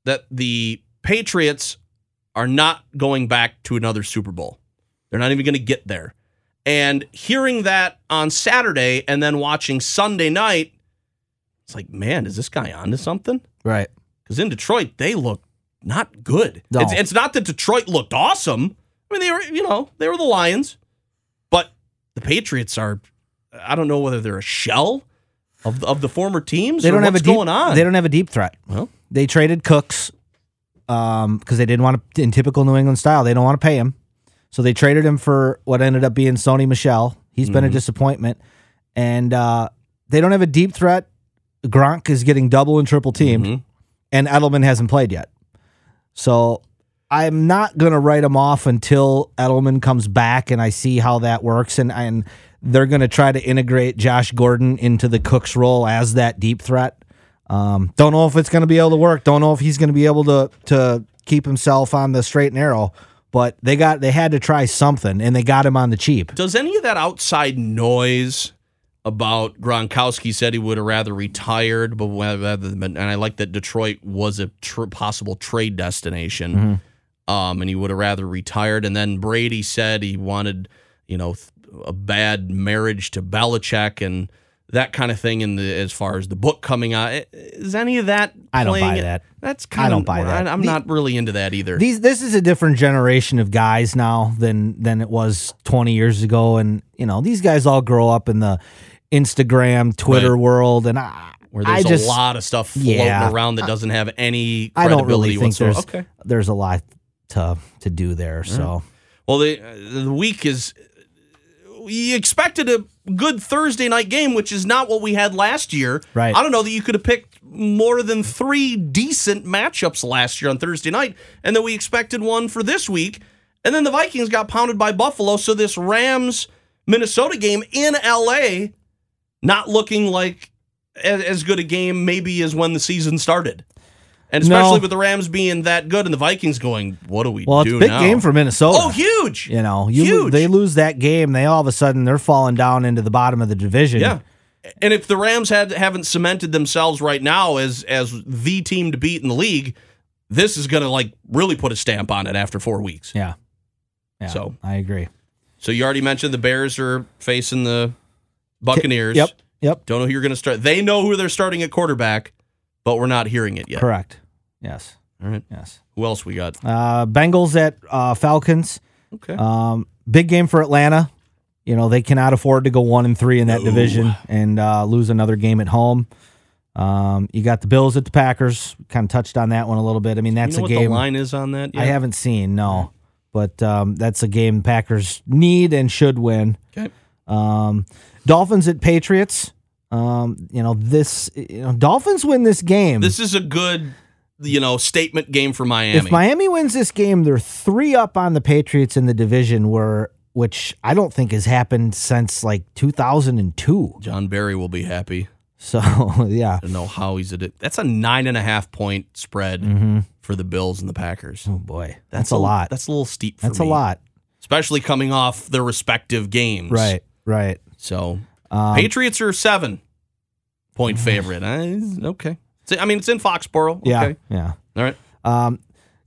that the Patriots are not going back to another Super Bowl. They're not even going to get there. And hearing that on Saturday and then watching Sunday night, it's like, man, is this guy onto something? Right. Because in Detroit, they look not good. No. It's, it's not that Detroit looked awesome. I mean, they were, you know, they were the Lions, but the Patriots are. I don't know whether they're a shell of the, of the former teams. They or don't have a what's deep, going on. They don't have a deep threat. Well, They traded Cooks um because they didn't want to in typical New England style. They don't want to pay him, so they traded him for what ended up being Sony Michel. He's been a disappointment, and uh they don't have a deep threat. Gronk is getting double and triple teamed, Mhm. and Edelman hasn't played yet. So I'm not gonna write him off until Edelman comes back and I see how that works, and and they're gonna try to integrate Josh Gordon into the Cooks role as that deep threat. Um, don't know if it's going to be able to work. Don't know if he's going to be able to to keep himself on the straight and narrow. But they got they had to try something, and they got him on the cheap. Does any of that outside noise about Gronkowski said he would have rather retired, but rather than, and I like that Detroit was a tr- possible trade destination, um, and he would have rather retired. And then Brady said he wanted, you know, th- a bad marriage to Belichick and that kind of thing. In the as far as the book coming out, is any of that? I don't buy it? that. That's kind I don't buy that. I'm The- not really into that either. These this is a different generation of guys now than than it was 20 years ago, and you know these guys all grow up in the Instagram, Twitter Right. world, and I where there's just a lot of stuff floating Yeah. around that doesn't have any I credibility don't really think whatsoever. there's okay. there's a lot to to do there. So Well, the the week is. We expected a good Thursday night game, which is not what we had last year. Right. I don't know that you could have picked more than three decent matchups last year on Thursday night, and then we expected one for this week. And then the Vikings got pounded by Buffalo, so this Rams Minnesota game in LA not looking like as, as good a game maybe as when the season started. And especially No. with the Rams being that good and the Vikings going, what do we well, it's do a big now? game for Minnesota. Oh, huge. You know, you lo- Huge. they lose that game, they all of a sudden they're falling down into the bottom of the division. Yeah. And if the Rams had haven't cemented themselves right now as as the team to beat in the league, this is going to like really put a stamp on it after four weeks. Yeah. Yeah. So- I agree. So you already mentioned the Bears are facing the Buccaneers. Yep. Yep. Don't know who you're going to start. They know who they're starting at quarterback, but we're not hearing it yet. Correct. Yes. All right. Yes. Who else we got? Uh, Bengals at uh, Falcons. Okay. Um, big game for Atlanta. You know they cannot afford to go one and three in that division and uh, lose another game at home. Um, you got the Bills at the Packers. Kind of touched on that one a little bit. I mean, that's you know a what game the line is on that? Yet? I haven't seen. No, but um, that's a game Packers need and should win. Okay. Um, Dolphins at Patriots. Um, you know this. You know, Dolphins win this game. This is a good, you know, statement game for Miami. If Miami wins this game, they're three up on the Patriots in the division, where which I don't think has happened since like 2002. John Barry will be happy. So yeah, I don't know how he's at it. That's a nine and a half point spread for the Bills and the Packers. oh boy, that's, a lot. That's a little steep for That's a lot. especially coming off their respective games. Right, right. So Um, Patriots are seven point favorite. Uh, okay. I mean, it's in Foxborough. Yeah, Okay. yeah. All right. Um,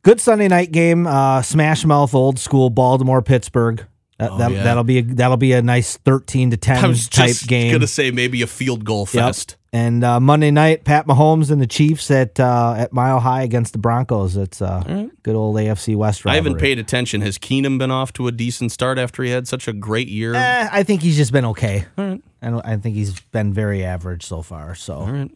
good Sunday night game. Uh, smash mouth, old school, Baltimore, Pittsburgh. That, Oh, that, yeah. That'll be a, that'll be a nice thirteen to ten I was type just game. gonna say maybe a field goal Yep. And uh, Monday night, Pat Mahomes and the Chiefs at uh, at Mile High against the Broncos. It's uh, good old AFC West. Rivalry. I haven't paid attention. Has Keenum been off to a decent start after he had such a great year? Eh, I think he's just been okay. All right. I, I think he's been very average so far. So All right.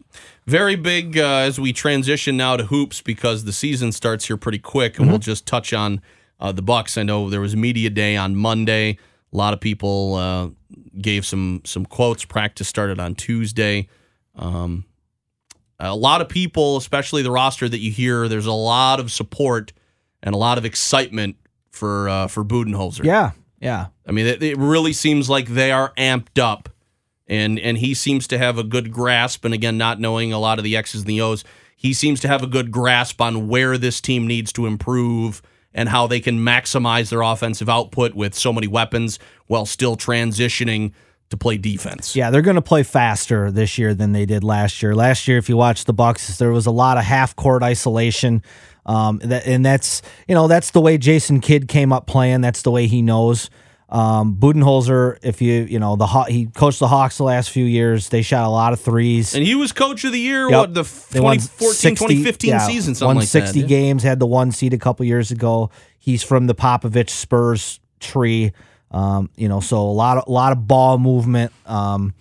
Very big uh, as we transition now to hoops because the season starts here pretty quick, and we'll just touch on uh, the Bucks. I know there was media day on Monday. A lot of people uh, gave some some quotes. Practice started on Tuesday. Um, a lot of people, especially the roster that you hear, there's a lot of support and a lot of excitement for uh, for Budenholzer. yeah, yeah, I mean, it, it really seems like they are amped up, and and he seems to have a good grasp. And again, not knowing a lot of the X's and the O's, he seems to have a good grasp on where this team needs to improve and how they can maximize their offensive output with so many weapons while still transitioning to play defense. yeah. They're going to play faster this year than they did last year. Last year, if you watch the Bucks, there was a lot of half court isolation. Um, that, and that's you know that's the way Jason Kidd came up playing. That's the way he knows. Um, Budenholzer, if you you know the Haw- he coached the Hawks the last few years. They shot a lot of threes. And he was coach of the year, Yep. what, the 2014, 60 2015 yeah, season, something like 60 that. games, had the one seed a couple years ago. He's from the Popovich Spurs tree. Um, you know, so a lot of a lot of ball movement, um,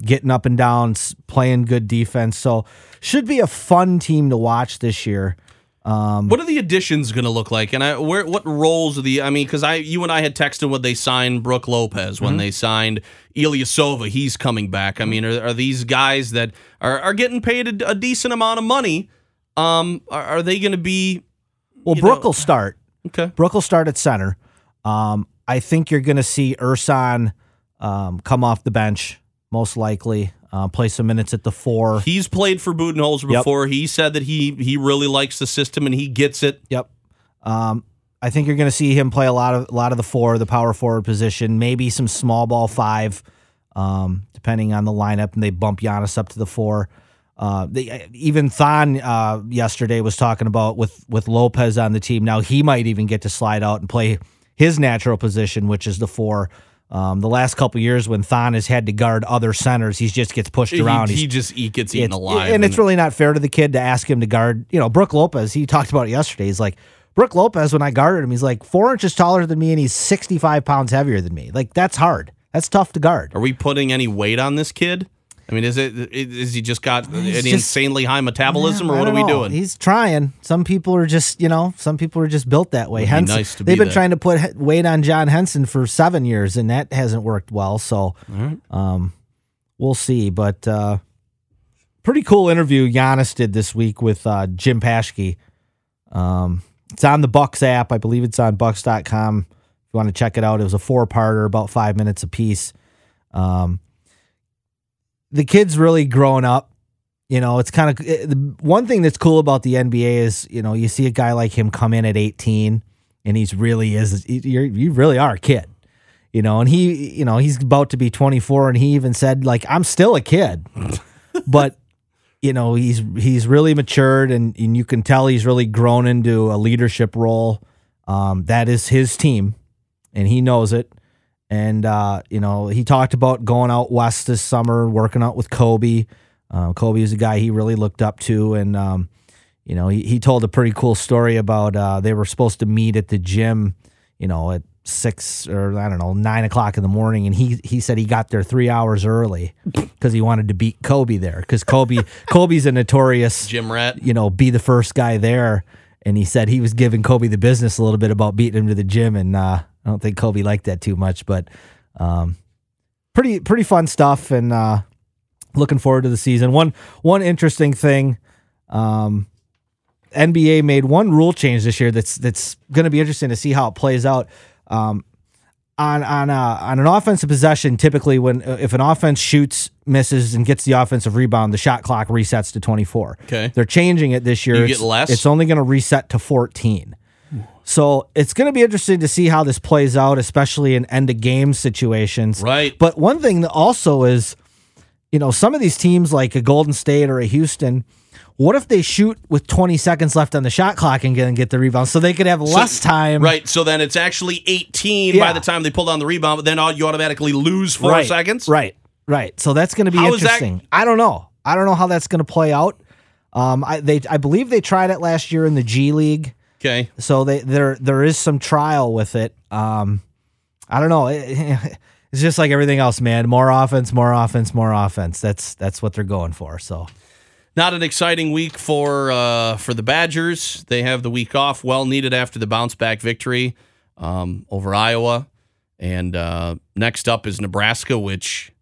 getting up and down, playing good defense. So should be a fun team to watch this year. What are the additions going to look like? And I, where, what roles are the? I mean, because I, you and I had texted when they signed Brooke Lopez, when they signed Ilyasova, he's coming back. I mean, are, are these guys that are, are getting paid a, a decent amount of money? Um, are, are they going to be Well, Brooke know- will start. okay? Brooke will start at center. Um, I think you're going to see Ersan um, come off the bench, most likely, uh, play some minutes at the four. He's played for Budenholzer Yep. before. He said that he he really likes the system and he gets it. Yep. Um, I think you're going to see him play a lot of a lot of the four, the power forward position, maybe some small ball five, um, depending on the lineup, and they bump Giannis up to the four. Uh, they, even Thon uh, yesterday was talking about with with Lopez on the team. Now he might even get to slide out and play his natural position, which is the four. Um, the last couple years when Thon has had to guard other centers, he just gets pushed around. He, he just he gets eaten alive, And it's really not fair to the kid to ask him to guard. You know, Brooke Lopez, he talked about it yesterday. He's like, Brooke Lopez, when I guarded him, he's like four inches taller than me and he's 65 pounds heavier than me. Like, that's hard. That's tough to guard. Are we putting any weight on this kid? I mean, is it is he just got an just- insanely high metabolism, Yeah, or what are we know. doing? He's trying. Some people are just, you know, some people are just built that way. Would be nice to they've be been that. trying to put weight on John Henson for seven years, and that hasn't worked well. So, um, we'll see. But uh, pretty cool interview Giannis did this week with uh, Jim Paschke. Um, it's on the Bucks app. I believe it's on Bucks.com. If you want to check it out, it was a four-parter, about five minutes apiece. Um, the kid's really grown up. You know, it's kind of the one thing that's cool about the NBA is, you know, you see a guy like him come in at 18 and he's really is, you're, you really are a kid, you know, and he, you know, he's about to be 24 and he even said, like, I'm still a kid. but you know, he's he's really matured, and, and you can tell he's really grown into a leadership role. Um, that is his team, and he knows it. And uh, you know, he talked about going out west this summer, working out with Kobe. Uh, Kobe is a guy he really looked up to, and um, you know, he, he told a pretty cool story about uh, they were supposed to meet at the gym, you know, at six or I don't know nine o'clock in the morning, and he he said he got there three hours early because he wanted to beat Kobe there. Because Kobe Kobe's a notorious gym Rat. you know be the first guy there, and he said he was giving Kobe the business a little bit about beating him to the gym, and uh, I don't think Kobe liked that too much, but um, pretty pretty fun stuff, and uh, looking forward to the season. One one interesting thing. Um, NBA made one rule change this year that's that's going to be interesting to see how it plays out. Um, on on uh, on an offensive possession, typically when uh, if an offense shoots, misses, and gets the offensive rebound, the shot clock resets to 24. Okay. they're changing it this year. You get less? It's only going to reset to 14. So it's going to be interesting to see how this plays out, especially in end of game situations. Right. But one thing that also is, you know, some of these teams like a Golden State or a Houston, what if they shoot with 20 seconds left on the shot clock and get, get the rebound so they could have less time? Right. So then it's actually 18 Yeah. by the time they pull down the rebound, but then you automatically lose four right, seconds. Right, right. So that's going to be How is that- interesting. I don't know. I don't know how that's going to play out. Um, I they I believe they tried it last year in the G League, Okay. so they there there is some trial with it. Um, I don't know. It- it's just like everything else, man. More offense, more offense, more offense. That's that's what they're going for. So Not an exciting week for uh, for the Badgers. They have the week off, well needed after the bounce back victory um, over Iowa. And uh, next up is Nebraska, which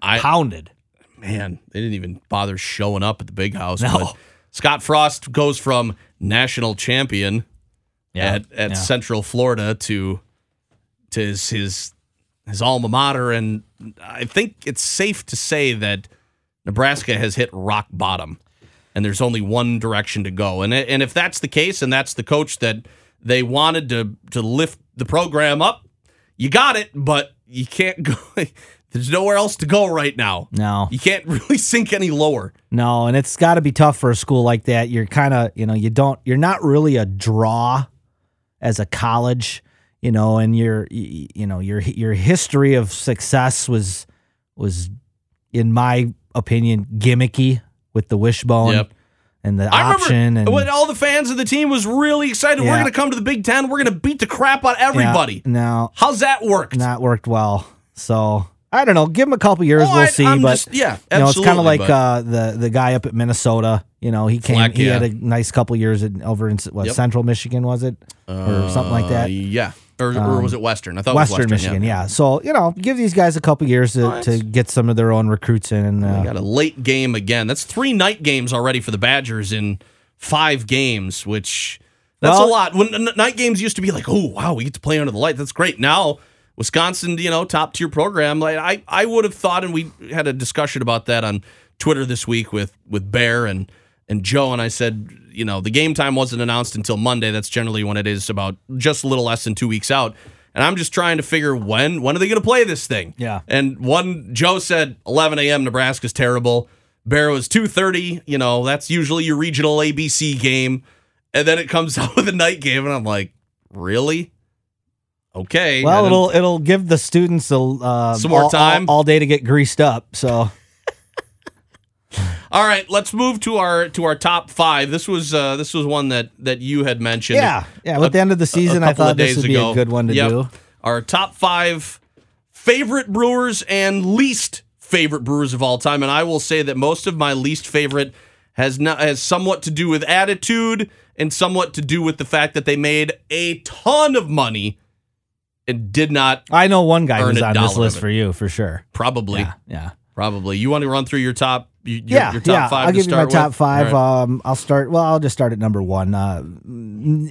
I pounded. man, they didn't even bother showing up at the big house. No. Scott Frost goes from national champion at, at yeah. Central Florida to to his, his his alma mater, and I think it's safe to say that Nebraska has hit rock bottom, and there's only one direction to go. And and if that's the case, and that's the coach that they wanted to to lift the program up, you got it, but you can't go. There's nowhere else to go right now. No. You can't really sink any lower. No, and it's got to be tough for a school like that. You're kind of, you know, you don't, you're not really a draw as a college, you know, and your, you know, your your history of success was was, in my opinion, gimmicky with the wishbone Yep. and the I option remember and when all the fans of the team was really excited. We're going to come to the Big Ten. We're going to beat the crap out of everybody. Yeah, no, How's that worked? not worked well. So I don't know. Give him a couple years, Oh, we'll I- see. I'm but just- yeah, you know, it's kind of like but- uh, the the guy up at Minnesota. You know, he came. Fleck, he had a nice couple years in, over in what Yep. Central Michigan was it, or something like Uh, that. yeah. Or, or was it Western? I thought Western, it was Western Michigan, yeah. So you know, give these guys a couple years to, to get some of their own recruits in. And uh, got a late game again. That's three night games already for the Badgers in five games, which that's Well- a lot. When n- night games used to be like, oh wow, we get to play under the light. That's great. Now Wisconsin, you know, top tier program. Like I, I would have thought, and we had a discussion about that on Twitter this week with with Bear and and Joe, and I said, you know, the game time wasn't announced until Monday. That's generally when it is, about just a little less than two weeks out. And I'm just trying to figure when when are they going to play this thing? Yeah. And one Joe said 11 a.m. Nebraska's terrible. Bear was 2:30. You know that's usually your regional ABC game, and then it comes out with a night game, and I'm like, really? Okay. well, it'll it'll give the students a uh, Some more all- time? all, all day to get greased up. So all right. Let's move to our to our top five. This was uh, this was one that that you had mentioned. yeah, yeah. With a- the end of the season, I thought this would be a good one to Yep. do. Our top five favorite brewers and least favorite brewers of all time, and I will say that most of my least favorite has not has somewhat to do with attitude and somewhat to do with the fact that they made a ton of money and did not I know one guy who's on this list for you for sure. probably Yeah, yeah. probably. You want to run through your top your, yeah, your top yeah. five I'll to give you my start top with? five. Right. Um, I'll start. Well, I'll just start at number one. Uh,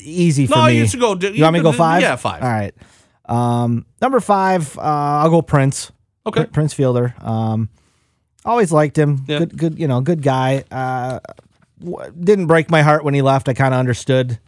easy for No, me. you should go. You want me to go five? Yeah, five. All right. Um, number five. Uh, I'll go Prince. Okay. Pr- Prince Fielder. Um, always liked him. Yeah. Good, good. You know, good guy. Uh, w- didn't break my heart when he left. I kind of understood.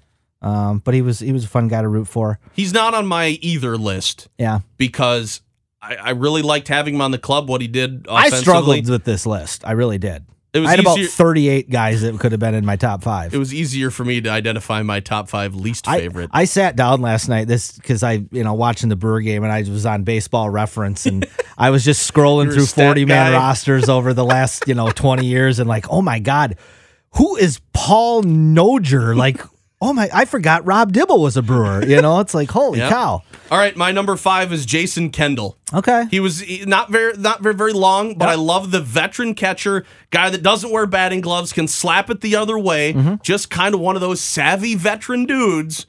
Um, but he was he was a fun guy to root for. He's not on my either list Yeah. because I, I really liked having him on the club. What he did, I struggled with this list. I really did. It was I had about 38 guys that could have been in my top five. It was easier for me to identify my top five least favorite. I sat down last night this because I you know watching the Brewer game and I was on Baseball Reference and I was just scrolling through stat 40 man rosters over the last you know 20 years and like oh my god who is Paul Noger like oh my I forgot Rob Dibble was a Brewer you know it's like holy Yep. cow All right, my number five is Jason Kendall. okay He was not very not very very long, but I love the veteran catcher guy that doesn't wear batting gloves, can slap it the other way. Mm-hmm. Just kind of one of those savvy veteran dudes.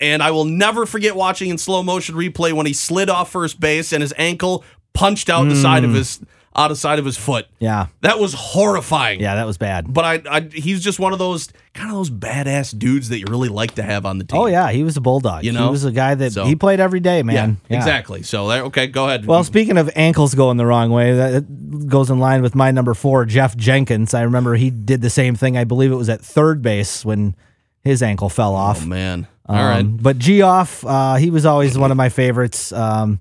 And I will never forget watching in slow motion replay when he slid off first base and his ankle punched out the side Mm. of his out of side of his foot. yeah That was horrifying. yeah that was bad But I, I he's just one of those kind of those badass dudes that you really like to have on the team. oh yeah he was a bulldog You know? he was a guy that So- he played every day Yeah, man exactly. So okay, go ahead. Well, speaking of ankles going the wrong way, that goes in line with my number four, Geoff Jenkins. I remember he did the same thing. I believe it was at third base when his ankle fell off. oh man. All Um, right. But Geoff, uh, he was always one of my favorites. Um,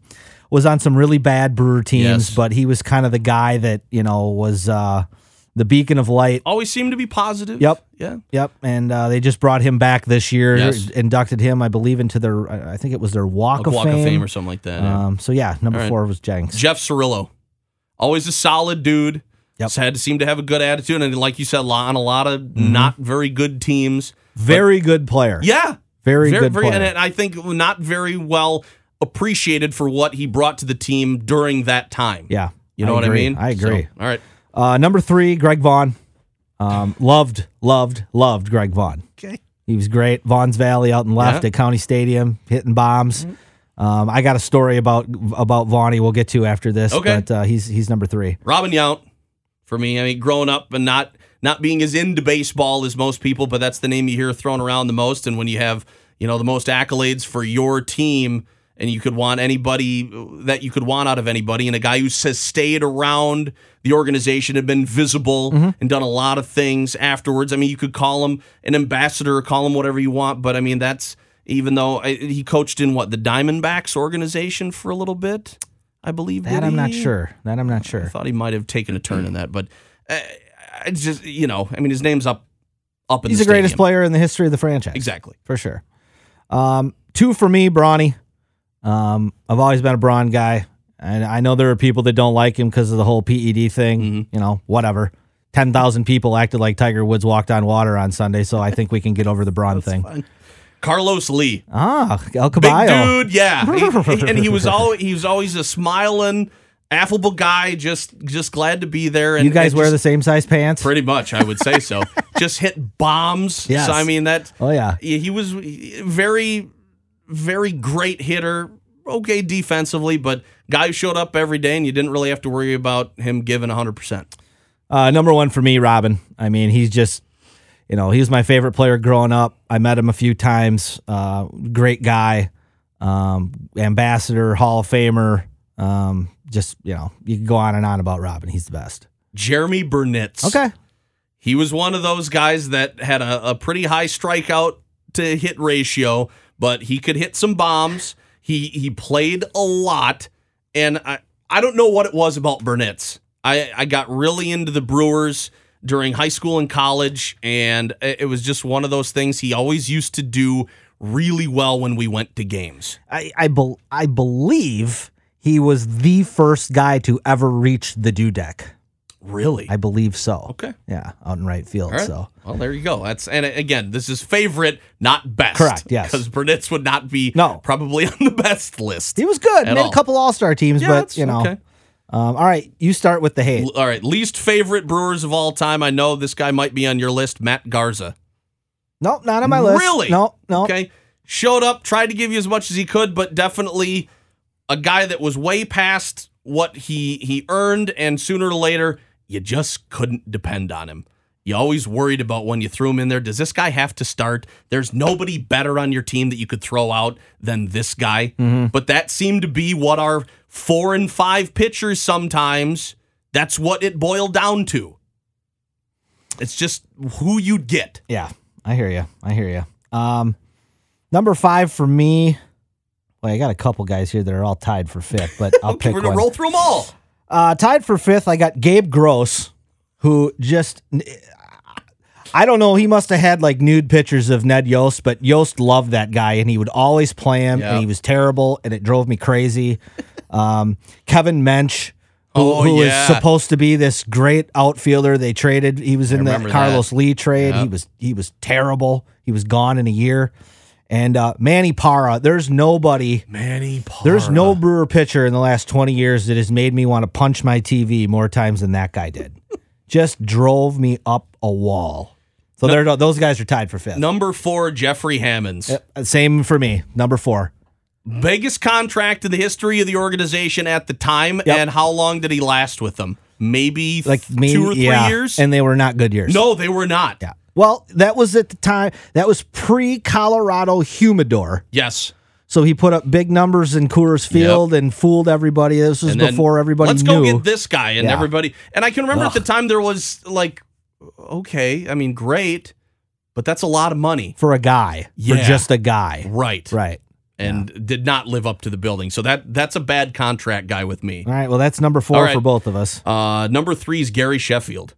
was on some really bad Brewer teams, Yes. but he was kind of the guy that you know was uh, the beacon of light. Always seemed to be positive. Yep. Yeah. Yep, and uh, they just brought him back this year. Yes. Inducted him, I believe, into their I think it was their Walk, of, Walk fame. of Fame or something like that. yeah. Um, so yeah, number right. four was Jenks. Jeff Cirillo, always a solid dude. Yep. Had to seem to have a good attitude, and like you said, on a lot of Mm-hmm. not very good teams. Very good player. Yeah, Very good player. and I think not very well appreciated for what he brought to the team during that time. Yeah, you know I what agree. I mean. I agree. So, all right. Uh, number three, Greg Vaughn. Um, loved, loved, loved Greg Vaughn. Okay. He was great. Vaughn's Valley out and left Yeah. Mm-hmm. at County Stadium, hitting bombs. Um, I got a story about about Vaughny we'll get to after this. Okay. But uh, he's he's number three. Robin Yount for me. I mean, growing up and not not being as into baseball as most people, but that's the name you hear thrown around the most. And when you have you know the most accolades for your team, and you could want anybody that you could want out of anybody, and a guy who has stayed around the organization, had been visible, and done a lot of things afterwards. I mean, you could call him an ambassador, call him whatever you want, but I mean that's even though I, he coached in what the Diamondbacks organization for a little bit. I believe That I'm not sure. That I'm not sure. I thought he might have taken a turn in that, but uh, it's just you know, I mean, his name's up up in He's the the greatest player in the history of the franchise. Exactly. for sure. Um, two for me, Brawny. Um, I've always been a Braun guy, and I know there are people that don't like him because of the whole PED thing. Mm-hmm. You know, whatever. Ten thousand people acted like Tiger Woods walked on water on Sunday, so I think we can get over the Braun thing. Carlos Lee, Ah, El big Caballo. dude, yeah, He- and he was always he was always a smiling, affable guy. Just just glad to be there. And You guys wear just- the same size pants? pretty much, I would say so. just hit bombs. Yes. So I mean that. Oh. Yeah, he was very, very great hitter. Okay, defensively, but guy who showed up every day, and you didn't really have to worry about him giving hundred percent. Uh, number one for me, Robin. I mean, he's just, you know, he was my favorite player growing up. I met him a few times. Uh, great guy, um, ambassador, Hall of Famer. Um, just, you know, you can go on and on about Robin. He's the best. Jeremy Burnitz. Okay. He was one of those guys that had a, a pretty high strikeout to hit ratio, but he could hit some bombs. He he played a lot, and I I don't know what it was about Burnitz. I I got really into the Brewers during high school and college, and it was just one of those things. He always used to do really well when we went to games. I, I, bel I believe he was the first guy to ever reach the dew deck. Really? I believe so. okay. Yeah, out in right field. Right. So Well, there you go. That's and again, this is favorite, not best. Correct, yes. Because Burnitz would not be No. probably on the best list. he was good. Made all. a couple All Star teams, Yeah, but you know. okay. Um, all right, you start with the hate. All right, least favorite Brewers of all time. I know this guy might be on your list, Matt Garza. Nope, not on my list. Really? No, no. Okay. Showed up, tried to give you as much as he could, but definitely a guy that was way past what he he earned, and sooner or later, you just couldn't depend on him. You always worried about when you threw him in there. Does this guy have to start? There's nobody better on your team that you could throw out than this guy. But that seemed to be what our four and five pitchers sometimes. That's what it boiled down to. It's just who you'd get. Yeah, I hear you. I hear you. Um, number five for me. Well, I got a couple guys here that are all tied for fifth, but I'll pick We're gonna one. roll through them all. Uh, tied for fifth, I got Gabe Gross. who just I don't know. He must have had like nude pictures of Ned Yost, but Yost loved that guy, and he would always play him, Yeah. and he was terrible, and it drove me crazy. Um, Kevin Mench, who, Oh, who was supposed to be this great outfielder, they traded. He was in the Carlos that. Lee trade. He was he was terrible. He was gone in a year. And uh, Manny Parra, there's nobody. Manny Parra. There's no Brewer pitcher in the last 20 years that has made me want to punch my TV more times than that guy did. Just drove me up a wall. So they're, those guys are tied for fifth. Number four, Jeffrey Hammonds. Uh, Same for me. Number four. Biggest contract in the history of the organization at the time. And how long did he last with them? Maybe Like me, two or three yeah. years? And they were not good years. no, they were not. Yeah. Well, that was at the time. That was pre Colorado Humidor. Yes. So he put up big numbers in Coors Field and fooled everybody. This was before everybody let's knew. go get this guy and Yeah. everybody. And I can remember at the time there was like, okay, I mean, great, but that's a lot of money. for a guy. Yeah. For just a guy. Right. Right. And did not live up to the building. So that that's a bad contract guy with me. All right. Well, that's number four right. for both of us. Uh, number three is Gary Sheffield.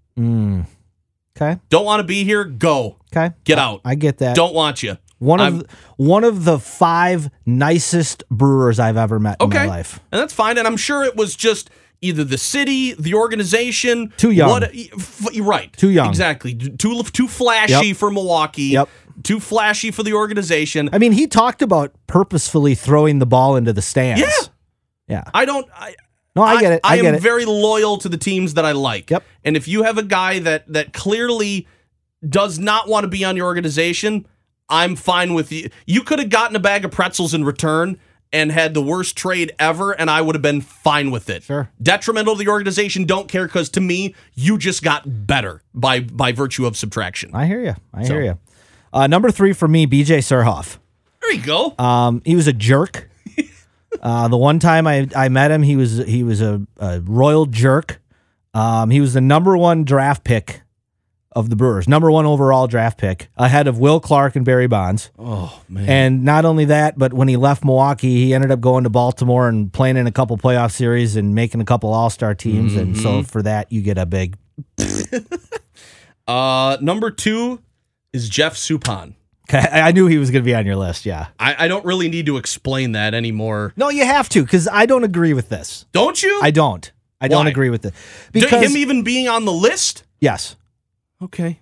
Okay. Don't want to be here? Go. Okay. Get out. I get that. Don't want you. One of one of the five nicest brewers I've ever met in Okay. my life. And that's fine. And I'm sure it was just either the city, the organization. Too young. What, you're right. Too young. Exactly. Too too flashy Yep. for Milwaukee. Yep. Too flashy for the organization. I mean, he talked about purposefully throwing the ball into the stands. Yeah. Yeah. I don't. I, No, I get it. I, I, get am it. very loyal to the teams that I like. Yep. And if you have a guy that that clearly does not want to be on your organization, I'm fine with you. You could have gotten a bag of pretzels in return and had the worst trade ever, and I would have been fine with it. Sure. Detrimental to the organization, don't care because to me, you just got better by by virtue of subtraction. I hear you. I So- hear you. Uh, number three for me, BJ Surhoff. There you go. Um, he was a jerk. Uh, the one time I, I met him, he was he was a, a royal jerk. Um, he was the number one draft pick of the Brewers, number one overall draft pick, ahead of Will Clark and Barry Bonds. oh man. And not only that, but when he left Milwaukee, he ended up going to Baltimore and playing in a couple playoff series and making a couple All Star teams. And so for that, you get a big. uh, number two is Jeff Suppan. Okay, I I knew he was going to be on your list. Yeah. I, I don't really need to explain that anymore. No, you have to because I don't agree with this. Don't you? I don't. I don't agree with it because him even being on the list? yes, Okay.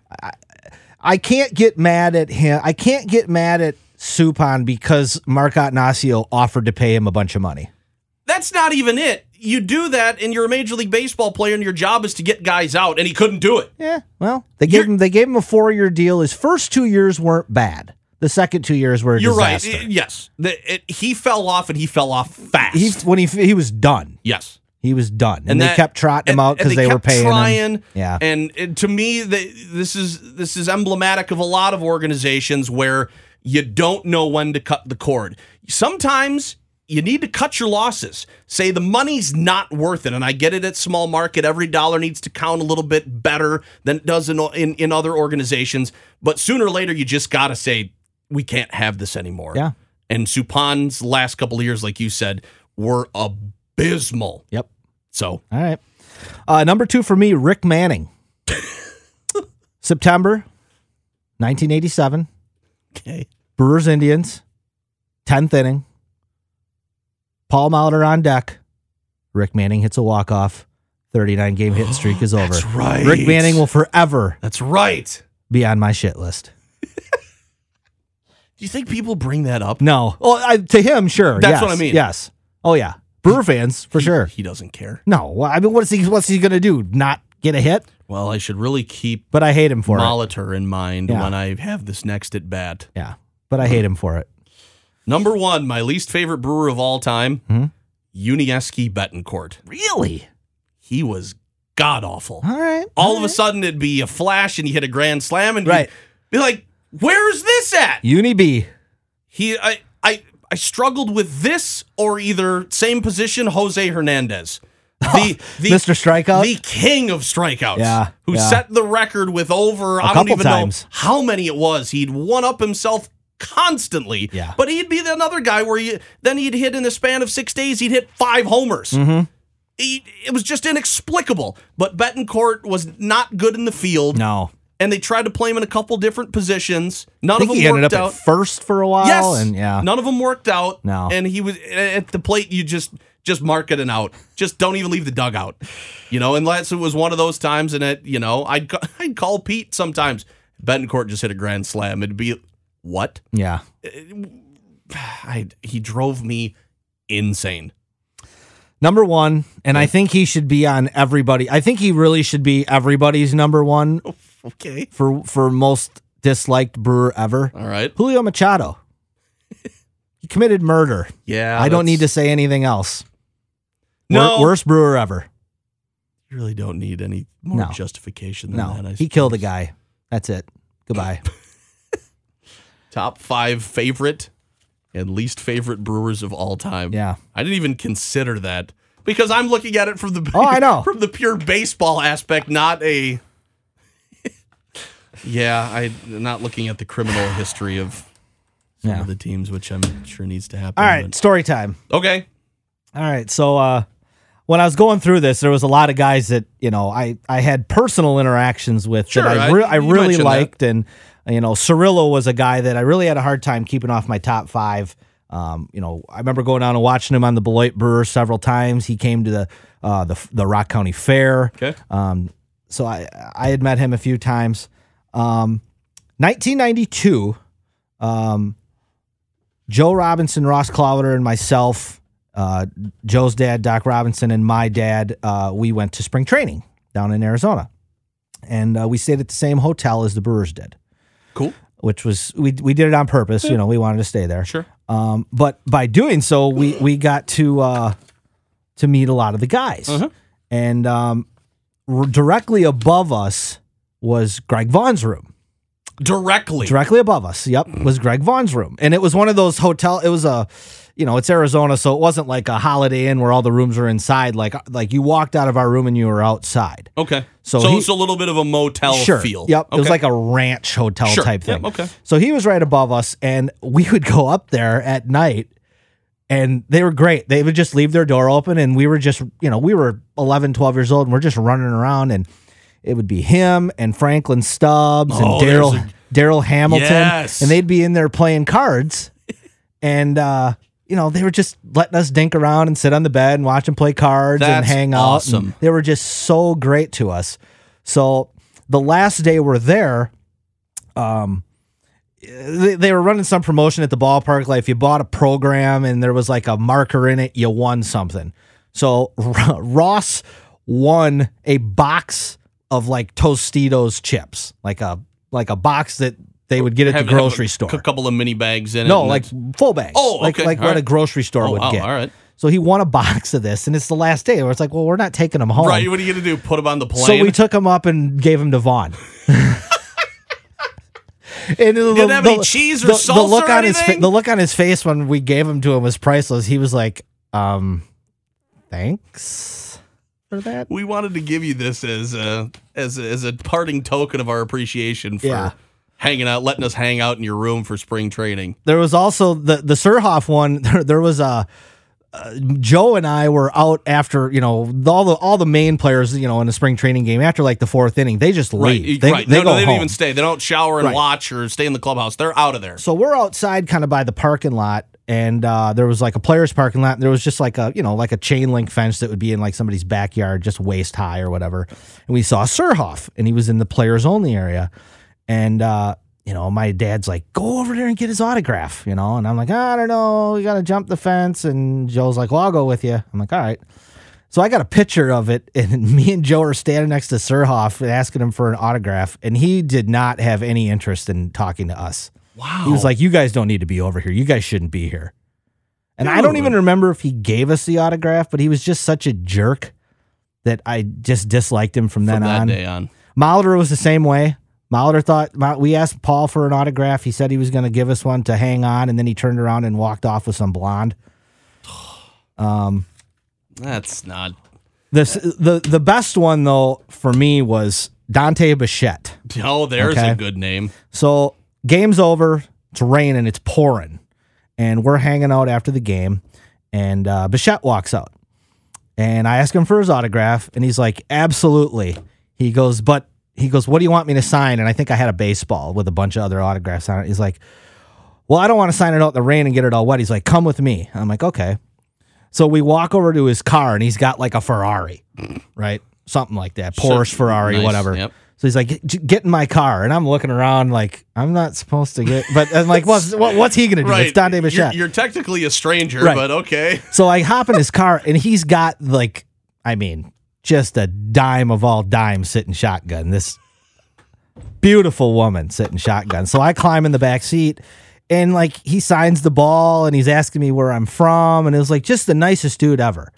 I can't get mad at him. I can't get mad at Suppan because Mark Ignacio offered to pay him a bunch of money. That's not even it. You do that and you're a major league baseball player and your job is to get guys out and he couldn't do it. Yeah, well, they gave You're- him they gave him a four year deal. His first two years weren't bad. The second two years were a You're disaster. right. I- Yes. The, it, he fell off and he fell off fast. He when he he was done. yes. He was done, and, they that- kept trotting him and- out because they, were kept paying trying, him. Yeah, And, and to me, they, this is this is emblematic of a lot of organizations where you don't know when to cut the cord. Sometimes you need to cut your losses. Say the money's not worth it, and I get it at small market. Every dollar needs to count a little bit better than it does in in, in other organizations. But sooner or later, you just got to say we can't have this anymore. Yeah. And Suppan's last couple of years, like you said, were abysmal. Yep. So All right. Uh, number two for me, Rick Manning. September 1987, okay. Brewers Indians, 10th inning. Paul Molitor on deck. Rick Manning hits a walk off. 39 game hit streak is over. That's right. Rick Manning will forever That's right. be on my shit list. Do you think people bring that up? No. Well, I, to him, sure. That's yes, what I mean. Yes. Oh, yeah. Brewer fans, for sure. He doesn't care. No. Well, I mean, what's he, what's he going to do? Not get a hit? Well, I should really keep But I hate him for it. Molitor in mind Yeah. when I have this next at bat. Yeah. But I hate him for it. Number one, my least favorite brewer of all time, Hmm? Yuniesky Betancourt. Really? He was god awful. All right. All of a sudden, it'd be a flash and he hit a grand slam, and Right. be like, "Where's this at?" Yuni B. He, I, I, I struggled with this or either same position, Jose Hernandez. The, the Mr. Strikeout? the king of strikeouts, Yeah, who yeah. set the record with over I don't even times. know how many it was. He'd one up himself constantly. Yeah. but he'd be another guy where you then he'd hit in the span of six days, he'd hit five homers. Mm-hmm. he, it was just inexplicable. But Betancourt was not good in the field. No. And they tried to play him in a couple different positions. None of them he ended worked up out. at first for a while. Yes. And yeah. None of them worked out. No. And he was at the plate. You just just mark it and out. Just don't even leave the dugout. You know, unless it was one of those times. And it, you know, I'd I'd call Pete sometimes. Betancourt just hit a grand slam. It'd be what? Yeah. I he drove me insane. Number one, and I think he should be on everybody. I think he really should be everybody's number one oh, Okay. for for most disliked brewer ever. All right. Julio Machado. he committed murder. Yeah. I don't need to say anything else. Wor- No. worst brewer ever. You really don't need any more No. justification than No, that. I he killed a guy. That's it. Goodbye. Top five favorite and least favorite brewers of all time. Yeah. I didn't even consider that because I'm looking at it from the Oh, I know. from the pure baseball aspect, not a. yeah, I'm not looking at the criminal history of some Yeah. of the teams, which I'm sure needs to happen. All right, but- story time. Okay. All right. So uh when I was going through this, there was a lot of guys that, you know, I I had personal interactions with Sure, that I, I- re- I, you really mentioned that. liked and you know, Cirillo was a guy that I really had a hard time keeping off my top 5. Um, you know, I remember going down and watching him on the Beloit Brewer several times. He came to the uh the the Rock County Fair. Okay. Um, so I I had met him a few times. Um, 1992, um, Joe Robinson, Ross Clowder, and myself, uh, Joe's dad, Doc Robinson, and my dad, uh, we went to spring training down in Arizona, and uh, we stayed at the same hotel as the Brewers did, Cool. which was we we did it on purpose. You know, we wanted to stay there. Sure. Um, but by doing so, we we got to uh, to meet a lot of the guys, Uh-huh. and um, r- directly above us was Greg Vaughn's room. Directly. Directly above us, yep, was Greg Vaughn's room, and it was one of those hotel. It was a, you know, it's Arizona, so it wasn't like a Holiday Inn where all the rooms are inside. Like like you walked out of our room and you were outside. Okay. So So, he- it's a little bit of a motel Sure. feel. Yep. It was like a ranch hotel Sure. type Yep, thing. okay. So he was right above us, and we would go up there at night, and they were great. They would just leave their door open, and we were just, you know, we were 11, 12 years old, and we're just running around, and it would be him and Franklin Stubbs Oh, and Darryl Darryl Hamilton, Yes. and they'd be in there playing cards, and uh, you know they were just letting us dink around and sit on the bed and watch them play cards and hang out. and they were just so great to us. So the last day we're there, um, they, they were running some promotion at the ballpark. Like if you bought a program and there was like a marker in it, you won something. So Ross won a box of like Tostitos chips, like a like a box that they would get at Have- the grocery a, store. A couple of mini bags in it. no, like full bags. Oh, okay. like All what a grocery store Oh, would wow. get. All right. So he won a box of this, and it's the last day where it's like, well, we're not taking them home. Right. What are you gonna do? Put them on the plane? So we took him up and gave him to Vaughn. and the, Didn't have any cheese or the, salsa the look or on his fa- the look on his face when we gave him to him was priceless. He was like, um, thanks for that. we wanted to give you this as a as a, as a parting token of our appreciation for Yeah. Hanging out, letting us hang out in your room for spring training. There was also the the Surhoff one. There, there was a. Uh, Joe and I were out after you know all the all the main players you know in the spring training game after like the fourth inning they just leave Right. they, right. they no, go no, they don't even stay. They don't shower and Right. watch or stay in the clubhouse. They're out of there. So we're outside kind of by the parking lot and uh, there was like a player's parking lot and there was just like a, you know, like a chain link fence that would be in like somebody's backyard, just waist high or whatever. And we saw Surhoff and he was in the players only area. And, uh, you know, my dad's like, go over there and get his autograph, you know? And I'm like, I don't know. We got to jump the fence. And Joe's like, well, I'll go with you. I'm like, all right. So I got a picture of it, and me and Joe are standing next to Surhoff asking him for an autograph, and he did not have any interest in talking to us. wow. He was like, "You guys don't need to be over here. You guys shouldn't be here." And I don't even remember if he gave us the autograph, but he was just such a jerk that I just disliked him from, then that on. day on. Molitor was the same way. Molitor thought we asked Paul for an autograph. He said he was going to give us one to hang on, and then he turned around and walked off with some blonde. Um, That's not. this the the best one though for me was Dante Bichette. Oh, there's Okay. a good name. So game's over. It's raining. It's pouring, and we're hanging out after the game. And uh, Bichette walks out, And I ask him for his autograph, and he's like, absolutely. He goes, but he goes, what do you want me to sign? And I think I had a baseball with a bunch of other autographs on it. He's like, well, I don't want to sign it out in the rain and get it all wet. He's like, come with me. I'm like, okay. So we walk over to his car, and he's got like a Ferrari, right? Something like that, Porsche, Ferrari, Nice, whatever. yep. So he's like, "Get- get in my car, and I'm looking around like I'm not supposed to get, but I'm like, what's what, what's he gonna do? It's Dante You're, Bichette. you're technically a stranger, Right. but okay. So I hop in his car, and he's got like, I mean, just a dime of all dimes sitting shotgun. This beautiful woman sitting shotgun. So I climb in the back seat, and like he signs the ball, and he's asking me where I'm from, and it was like just the nicest dude ever.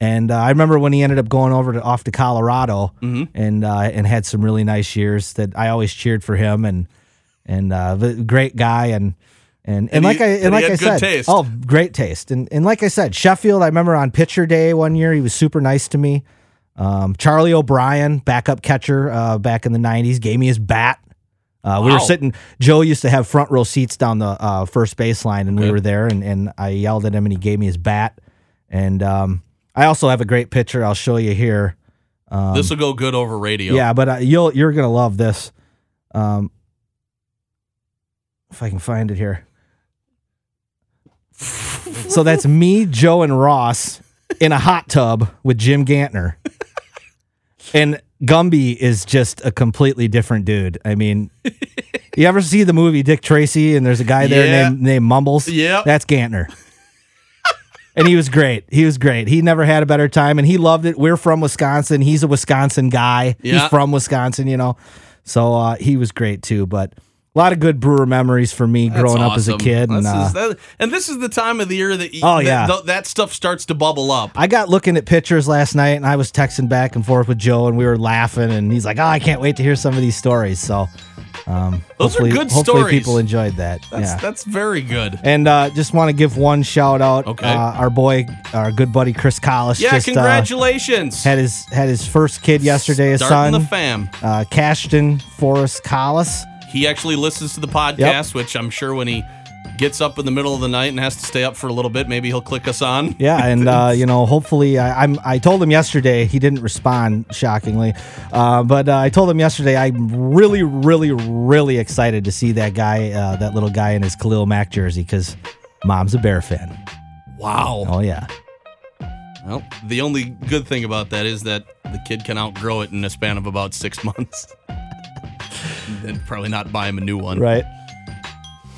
And uh, I remember when he ended up going over to off to Colorado, and uh, and had some really nice years that I always cheered for him, and and uh, the great guy, and and and, And like he- I and and like I said, taste. oh, great taste, and and like I said, Sheffield. I remember on pitcher day one year, he was super nice to me. Um, Charlie O'Brien, backup catcher, uh, back in the '90s, gave me his bat. Uh, We were sitting. Joe used to have front row seats down the uh, first baseline, and we were there. And, and I yelled at him, and he gave me his bat. And um, I also have a great picture. I'll show you here. this will go good over radio. Yeah, but uh, you'll you're gonna love this. Um, if I can find it here. so that's me, Joe, and Ross in a hot tub with Jim Gantner, and Gumby is just a completely different dude. I mean, you ever see the movie Dick Tracy? And there's a guy there Yeah. named named Mumbles. Yeah. that's Gantner. And he was great. He was great. He never had a better time, and he loved it. We're from Wisconsin. He's a Wisconsin guy. Yeah. He's from Wisconsin, you know. So uh, he was great too. But a lot of good Brewer memories for me That's growing up as a awesome. kid. And This uh, is- that- and this is the time of the year that, you, Oh, that, yeah. th- that stuff starts to bubble up. I got looking at pictures last night, and I was texting back and forth with Joe, and we were laughing. And he's like, "Oh, I can't wait to hear some of these stories." So, um, Those are hopefully, good hopefully stories. people enjoyed that. That's yeah. that's very good. And uh, just want to give one shout out. Okay. Uh, our boy, our good buddy Chris Collis. Yeah, just, uh, congratulations. had his had his first kid yesterday. His Starting son, the fam. uh, Cashton Forrest Collis. He actually listens to the podcast, which I'm sure when he gets up in the middle of the night and has to stay up for a little bit, maybe he'll click us on. Yeah, and uh, you know, hopefully, I, I'm. I told him yesterday. He didn't respond, shockingly, uh, but uh, I told him yesterday. I'm really, really, really excited to see that guy, uh, that little guy in his Khalil Mack jersey, because mom's a Bear fan. Wow. Oh yeah, Well, the only good thing about that is that the kid can outgrow it in a span of about six months. and probably not buy him a new one. right.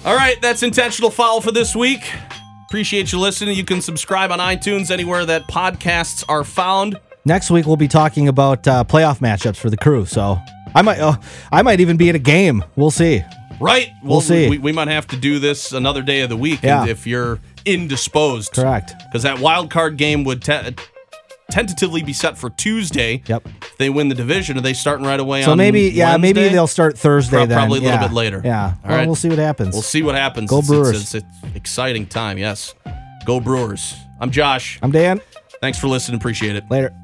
All right, that's intentional foul for this week. Appreciate you listening. You can subscribe on iTunes anywhere that podcasts are found. Next week we'll be talking about uh, playoff matchups for the crew. So I might, uh, I might even be at a game. We'll see. Right. We'll see. We, we might have to do this another day of the week Yeah. if you're indisposed. Correct. Because that wild card game would te- tentatively be set for Tuesday. Yep. If they win the division, are they starting right away So maybe, yeah, maybe they'll start Thursday. Pro- then. probably a little Yeah. bit later. Yeah. All well, right. we'll see what happens. We'll see what happens. Go It's- Brewers. It's, it's, it's exciting time, yes. Go Brewers. I'm Josh. I'm Dan. Thanks for listening. Appreciate it. Later.